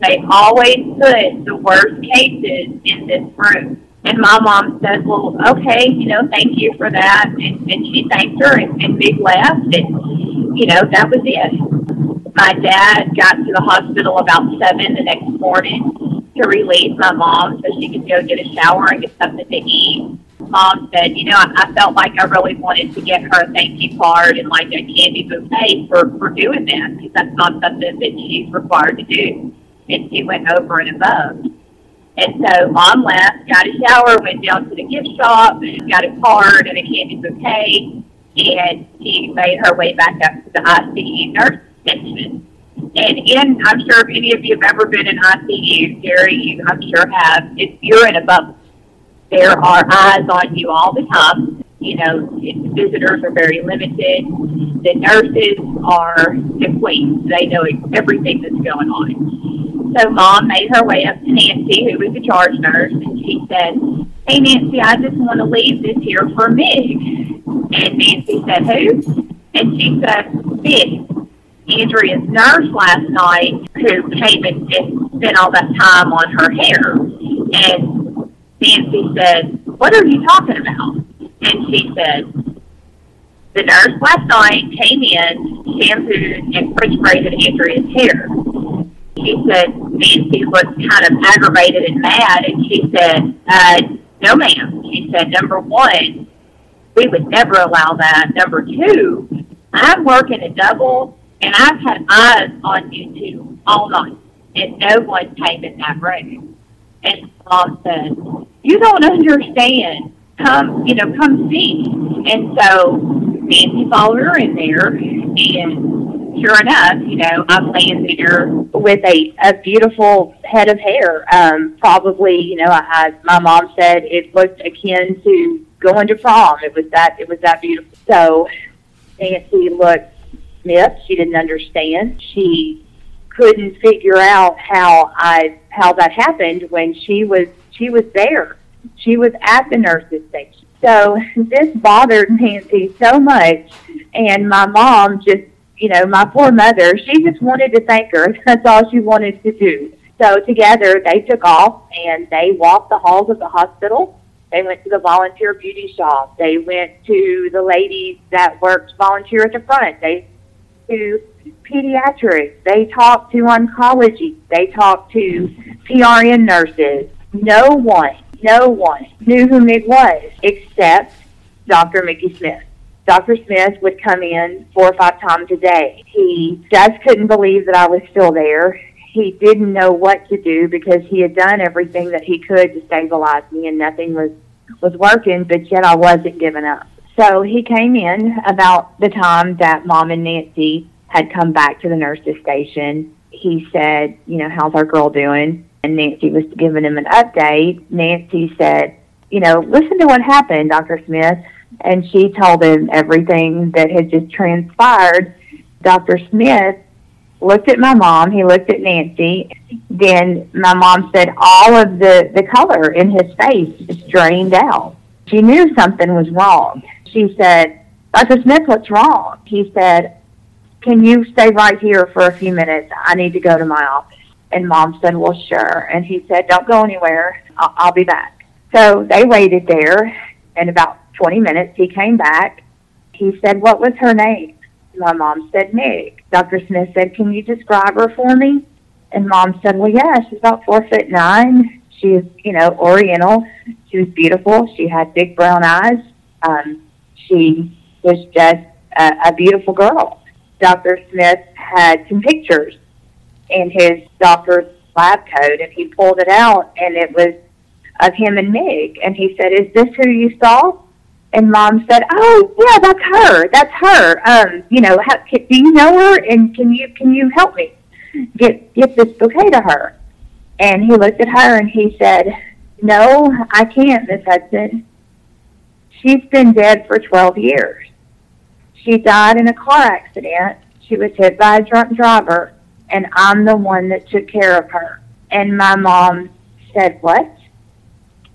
They always put the worst cases in this room. And my mom said, Well, okay, you know, thank you for that. And, and she thanked her, and, and Meg left. And, you know, that was it. My dad got to the hospital about 7 the next morning to relieve my mom so she could go get a shower and get something to eat. Mom said, You know, I, I felt like I really wanted to get her a thank you card and like a candy bouquet for, for doing that because that's not something that she's required to do. And she went over and above. And so mom left, got a shower, went down to the gift shop, got a card and a candy bouquet, and she made her way back up to the ICU nurse station. And in, I'm sure if any of you have ever been in ICU, Jerry, you I'm sure have, if you're in a bubble, there are eyes on you all the time. You know, visitors are very limited. The nurses are the queens. They know everything that's going on. So mom made her way up to Nancy, who was the charge nurse, and she said, Hey Nancy, I just want to leave this here for Meg. And Nancy said, Who? And she said, Meg. Andrea's nurse last night who came and spent all that time on her hair. And Nancy said, What are you talking about? And she said, The nurse last night came in, shampooed, and French braided Andrea's hair she said Nancy looked kind of aggravated and mad, and she said, uh, "No, ma'am." She said, "Number one, we would never allow that. Number two, I'm working a double, and I've had eyes on you two all night, and no one came in that room." And mom said, "You don't understand. Come, you know, come see." And so Nancy followed her in there, and sure enough, you know, I'm laying there with a, a beautiful head of hair. Um, probably, you know, I had my mom said it looked akin to going to prom. It was that it was that beautiful. So Nancy looked miffed. She didn't understand. She couldn't figure out how I how that happened when she was she was there. She was at the nurse's station. So this bothered Nancy so much, and my mom just you know, my poor mother, she just wanted to thank her. That's all she wanted to do. So together they took off and they walked the halls of the hospital. They went to the volunteer beauty shop. They went to the ladies that worked volunteer at the front. They to pediatrics. They talked to oncology. They talked to PRN nurses. No one, no one knew who Meg was except Dr. Mickey Smith. Dr. Smith would come in four or five times a day. He just couldn't believe that I was still there. He didn't know what to do because he had done everything that he could to stabilize me and nothing was was working, but yet I wasn't giving up. So he came in about the time that mom and Nancy had come back to the nurse's station. He said, you know, how's our girl doing? And Nancy was giving him an update. Nancy said, you know, listen to what happened, Dr. Smith and she told him everything that had just transpired. Dr. Smith looked at my mom, he looked at Nancy, then my mom said all of the, the color in his face just drained out. She knew something was wrong. She said, Dr. Smith, what's wrong? He said, Can you stay right here for a few minutes? I need to go to my office. And mom said, Well, sure. And he said, Don't go anywhere. I'll, I'll be back. So they waited there, and about 20 minutes. He came back. He said, What was her name? My mom said, Nick. Dr. Smith said, Can you describe her for me? And mom said, Well, yeah, she's about four foot nine. She's, you know, Oriental. She was beautiful. She had big brown eyes. Um, she was just a, a beautiful girl. Dr. Smith had some pictures in his doctor's lab coat, and he pulled it out, and it was of him and Meg. And he said, Is this who you saw? And mom said, "Oh, yeah, that's her. That's her. Um, you know, how, can, do you know her? And can you can you help me get get this bouquet to her?" And he looked at her and he said, "No, I can't, Miss Hudson. She's been dead for twelve years. She died in a car accident. She was hit by a drunk driver, and I'm the one that took care of her." And my mom said, "What?"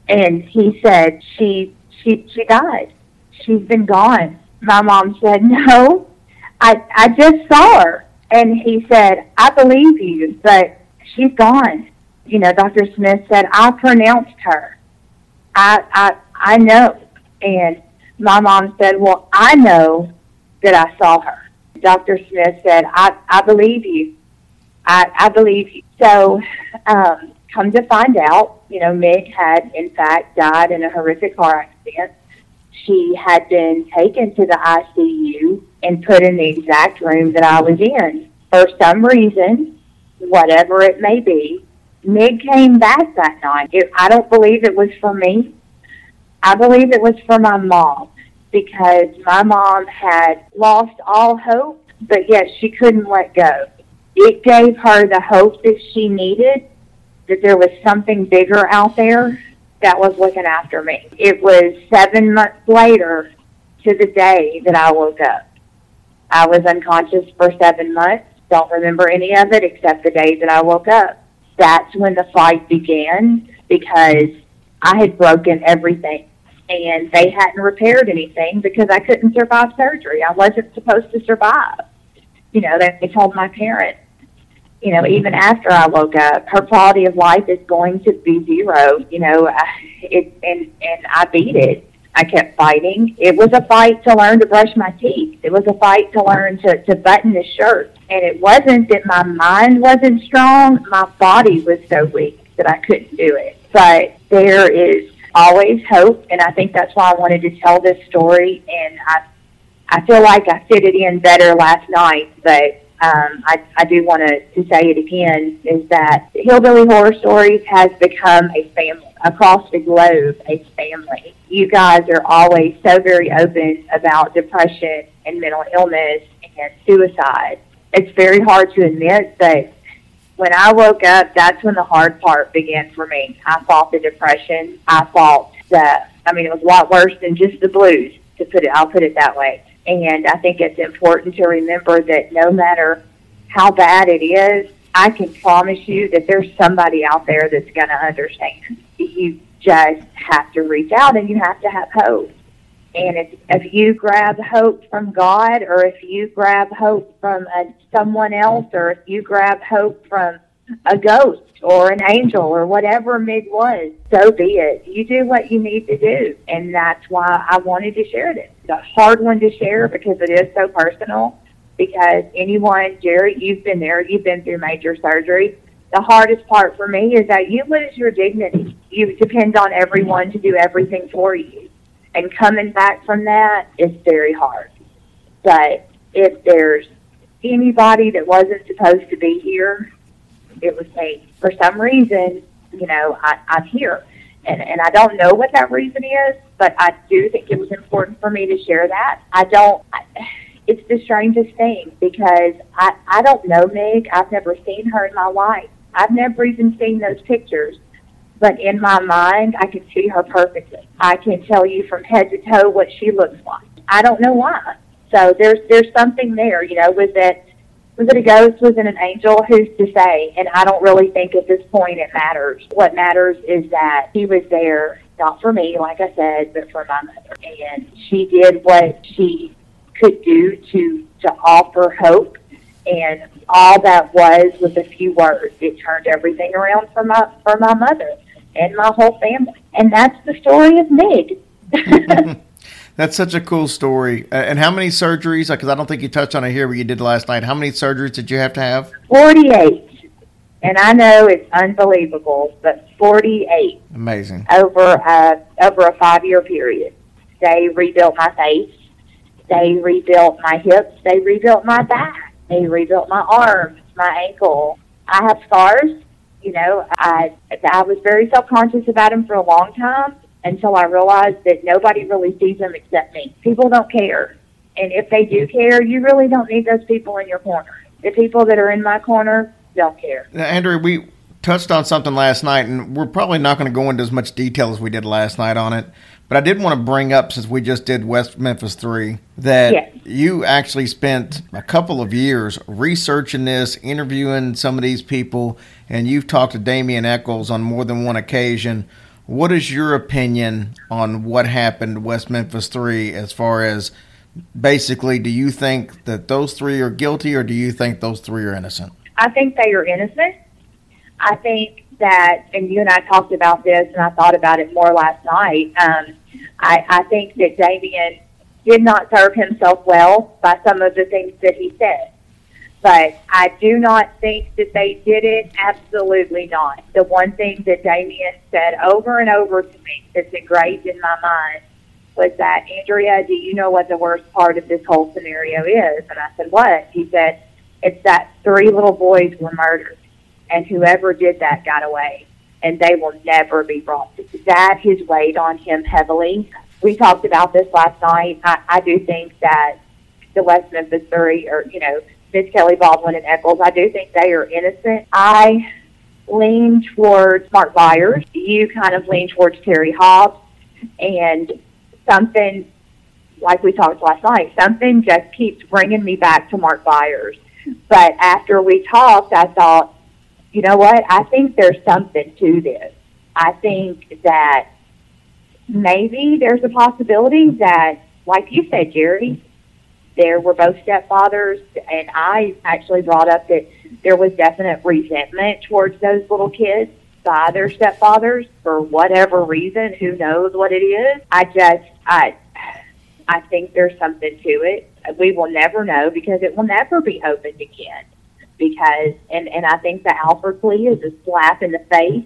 And he said, "She she she died. She's been gone. My mom said, No, I I just saw her. And he said, I believe you, but she's gone. You know, Dr. Smith said, I pronounced her. I I I know. And my mom said, Well, I know that I saw her. Dr. Smith said, I, I believe you. I, I believe you. So, um, come to find out, you know, Meg had in fact died in a horrific car accident. She had been taken to the ICU and put in the exact room that I was in. For some reason, whatever it may be, Meg came back that night. It, I don't believe it was for me. I believe it was for my mom because my mom had lost all hope, but yet she couldn't let go. It gave her the hope that she needed that there was something bigger out there that was looking after me. It was seven months later to the day that I woke up. I was unconscious for seven months. Don't remember any of it except the day that I woke up. That's when the fight began because I had broken everything and they hadn't repaired anything because I couldn't survive surgery. I wasn't supposed to survive. You know, they, they told my parents you know, even after I woke up, her quality of life is going to be zero. You know, I, it and and I beat it. I kept fighting. It was a fight to learn to brush my teeth. It was a fight to learn to to button the shirt. And it wasn't that my mind wasn't strong. My body was so weak that I couldn't do it. But there is always hope, and I think that's why I wanted to tell this story. And I I feel like I fit it in better last night, but um, I, I do want to, to say it again, is that Hillbilly Horror Stories has become a family across the globe, a family. You guys are always so very open about depression and mental illness and suicide. it's very hard to admit, but when I woke up, that's when the hard part began for me. I fought the depression. I fought the, I mean, it was a lot worse than just the blues, to put it, I'll put it that way. And I think it's important to remember that no matter how bad it is, I can promise you that there's somebody out there that's going to understand. You just have to reach out and you have to have hope. And if, if you grab hope from God, or if you grab hope from a, someone else, or if you grab hope from a ghost or an angel or whatever Meg was, so be it. You do what you need to do. And that's why I wanted to share this. It's a hard one to share because it is so personal. Because anyone, Jerry, you've been there, you've been through major surgery. The hardest part for me is that you lose your dignity. You depend on everyone to do everything for you and coming back from that is very hard. But if there's anybody that wasn't supposed to be here, it was me. For some reason, you know, I, I'm here. And, and I don't know what that reason is, but I do think it was important for me to share that. I don't, I, it's the strangest thing because I, I don't know Meg. I've never seen her in my life. I've never even seen those pictures but in my mind, I can see her perfectly. I can tell you from head to toe what she looks like. I don't know why. So there's there's something there, you know. Was it was it a ghost? Was it an angel? Who's to say? And I don't really think at this point it matters. What matters is that he was there, not for me, like I said, but for my mother, and she did what she could do to to offer hope and all that was was a few words. It turned everything around for my for my mother and my whole family. And that's the story of Meg. That's such a cool story. Uh, and how many surgeries? Because I don't think you touched on it here, but you did last night. How many surgeries did you have to have? 48. And I know it's unbelievable, but 48. Amazing. Over a, over a five year period. They rebuilt my face. They rebuilt my hips. They rebuilt my back. They rebuilt my arms, my ankle. I have scars you know, I I was very self conscious about him for a long time until I realized that nobody really sees him except me. People don't care, and if they do care, you really don't need those people in your corner. The people that are in my corner don't care. Now, Andrea, we touched on something last night, and we're probably not going to go into as much detail as we did last night on it. But I did want to bring up, since we just did West Memphis 3, that yes. you actually spent a couple of years researching this, interviewing some of these people, and you've talked to Damien Echols on more than one occasion. What is your opinion on what happened West Memphis 3 as far as basically, do you think that those three are guilty or do you think those three are innocent? I think they are innocent. I think that, and you and I talked about this, and I thought about it more last night. Um, I, I think that Damien did not serve himself well by some of the things that he said. But I do not think that they did it. Absolutely not. The one thing that Damien said over and over to me that's engraved in my mind was that, Andrea, do you know what the worst part of this whole scenario is? And I said, what? He said, it's that three little boys were murdered and whoever did that got away, and they will never be brought. To, that has weighed on him heavily. We talked about this last night. I, I do think that the West Memphis Three, or you know, Misskelley Baldwin and Echols, I do think they are innocent. I lean towards Mark Byers. You kind of lean towards Terry Hobbs, and something like we talked last night, something just keeps bringing me back to Mark Byers. But after we talked, I thought you know what? I think there's something to this. I think that maybe there's a possibility that, like you said, Jerry, there were both stepfathers, and I actually brought up that there was definite resentment towards those little kids by their stepfathers for whatever reason. Who knows what it is? I just, I, I think there's something to it. We will never know because it will never be opened again because, and, and I think the Alford plea is a slap in the face.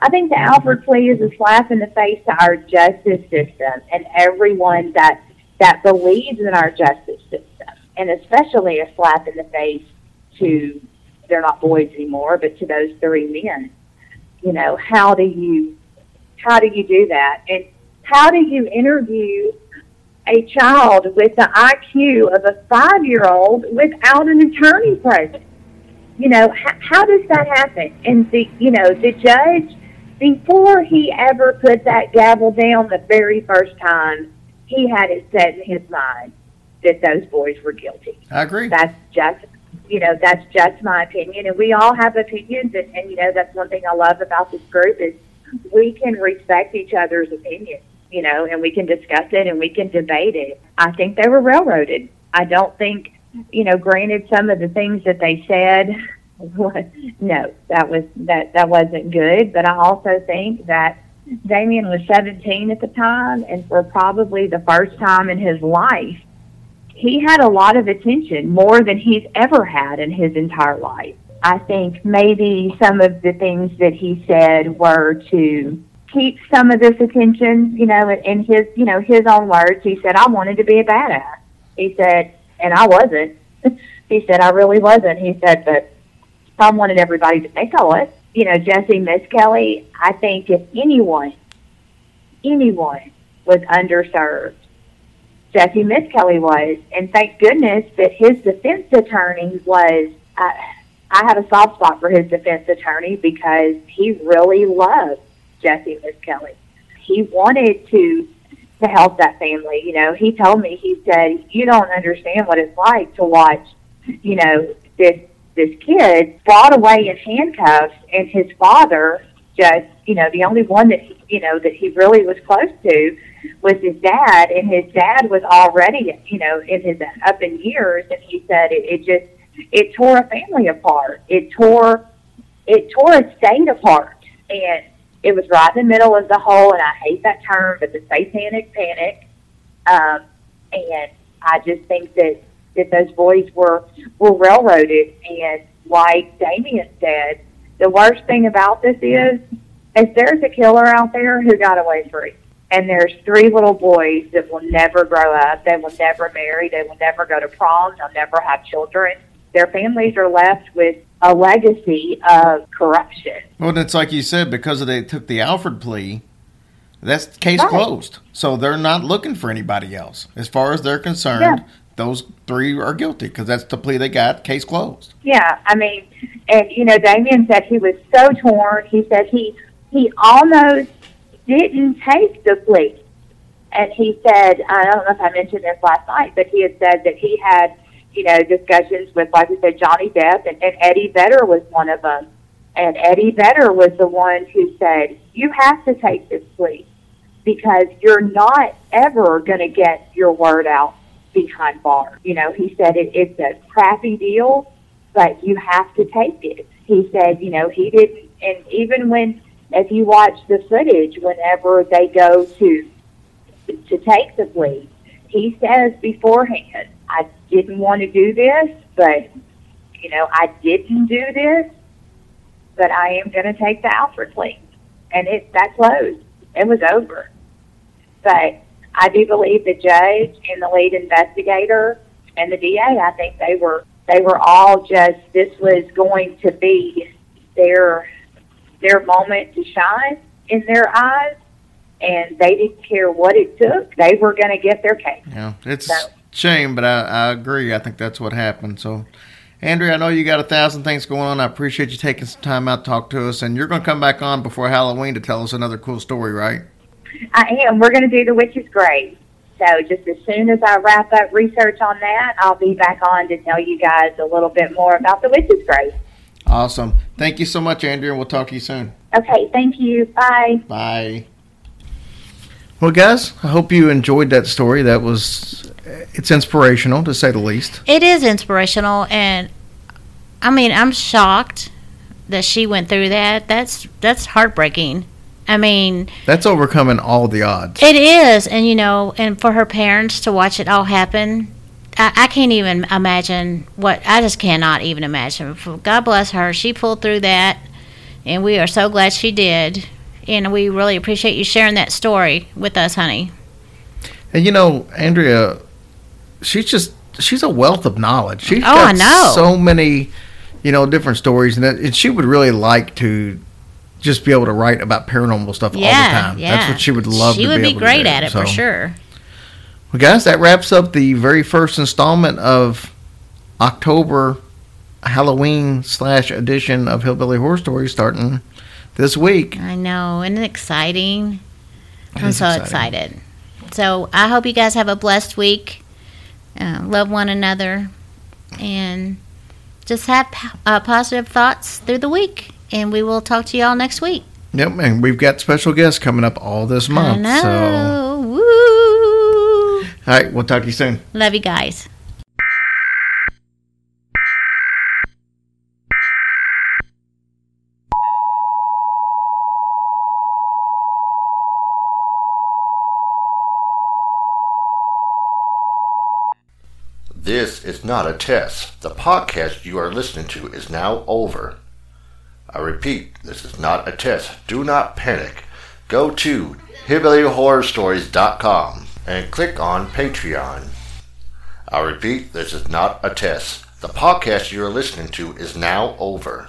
I think the Alford plea is a slap in the face to our justice system and everyone that, that believes in our justice system, and especially a slap in the face to, they're not boys anymore, but to those three men. You know, how do you, how do you do that? And how do you interview a child with the IQ of a five year old without an attorney present. You know, h- how does that happen? And the, you know, the judge, before he ever put that gavel down the very first time, he had it set in his mind that those boys were guilty. I agree. That's just, you know, that's just my opinion. And we all have opinions. And, and you know, that's one thing I love about this group is we can respect each other's opinions, you know, and we can discuss it and we can debate it. I think they were railroaded. I don't think, you know, granted some of the things that they said, no, that was that that wasn't good. But I also think that Damien was 17 at the time, and for probably the first time in his life, he had a lot of attention, more than he's ever had in his entire life. I think maybe some of the things that he said were to keep some of this attention, you know, in his, you know, his own words. He said, I wanted to be a badass. He said, and I wasn't. he said, I really wasn't. He said, but I wanted everybody to think I was. You know, Jessie Misskelley, I think if anyone, anyone was underserved, Jessie Misskelley was. And thank goodness that his defense attorney was. Uh, I have a soft spot for his defense attorney because he really loved Jessie Misskelley. He wanted to to help that family. You know, he told me he said, "You don't understand what it's like to watch, you know, this this kid brought away in handcuffs, and his father just, you know, the only one that he, you know that he really was close to was his dad, and his dad was already, you know, in his up in years, and he said it, it just it tore a family apart. It tore it tore a state apart, and it was right in the middle of the whole. And I hate that term, but the satanic panic. Um, and I just think that that those boys were were railroaded. And like Damien said, the worst thing about this is, is there's a killer out there who got away free. And there's three little boys that will never grow up. They will never marry. They will never go to prom. They'll never have children their families are left with a legacy of corruption. Well, it's like you said, because they took the Alford plea, that's case Right. closed. So they're not looking for anybody else. As far as they're concerned, Yeah. Those three are guilty because that's the plea they got. Case closed. Yeah, I mean, and you know, Damien said he was so torn. He said he he almost didn't take the plea, and he said, I don't know if I mentioned this last night, but he had said that he had, you know, discussions with, like we said, Johnny Depp, and, and Eddie Vedder was one of them. And Eddie Vedder was the one who said, "You have to take this plea because you're not ever going to get your word out behind bars." You know, he said it, it's a crappy deal, but you have to take it. He said, you know, he didn't, and even when, if you watch the footage, whenever they go to to take the plea, he says beforehand, "I didn't want to do this, but you know, I didn't do this, but I am going to take the Alford plea," and it that closed. It was over. But I do believe the judge and the lead investigator and the DA. I think they were they were all just this was going to be their their moment to shine in their eyes, and they didn't care what it took. They were going to get their case. Yeah, it's So- a shame, but I, I agree. I think that's what happened. So, Andrea, I know you got a thousand things going on. I appreciate you taking some time out to talk to us, and you're going to come back on before Halloween to tell us another cool story, right? I am. We're going to do the witch's grave. So just as soon as I wrap up research on that, I'll be back on to tell you guys a little bit more about the witch's grave. Awesome. Thank you so much, Andrea. We'll talk to you soon. Okay, thank you. Bye. Bye. Well, guys, I hope you enjoyed that story. That was, it's inspirational to say the least. It is inspirational, and I mean, I'm shocked that she went through that. That's that's heartbreaking. I mean, That's overcoming all the odds. it is, and you know, and for her parents to watch it all happen, I, I can't even imagine what. I just cannot even imagine. God bless her. She pulled through that, and we are so glad she did. And we really appreciate you sharing that story with us, honey. And you know, Andrea, she's just she's a wealth of knowledge. She's Oh, got I know. so many, you know, different stories, and, that, and she would really like to just be able to write about paranormal stuff all the time. yeah. That's what she would love. She to would be, be able to great at it for sure. Well, guys, that wraps up the very first installment of October Halloween slash edition of Hillbilly Horror Stories starting this week. I know, isn't it exciting? It I'm so exciting. excited. So I hope you guys have a blessed week. Uh, love one another, and just have uh, positive thoughts through the week. And we will talk to y'all next week. Yep, and we've got special guests coming up all this month. I So, know. Woo! all right, we'll talk to you soon. Love you guys. This is not a test. The podcast you are listening to is now over. I repeat, this is not a test. Do not panic. Go to hillbillyhorrorstories.com and click on Patreon. I repeat, this is not a test. The podcast you are listening to is now over.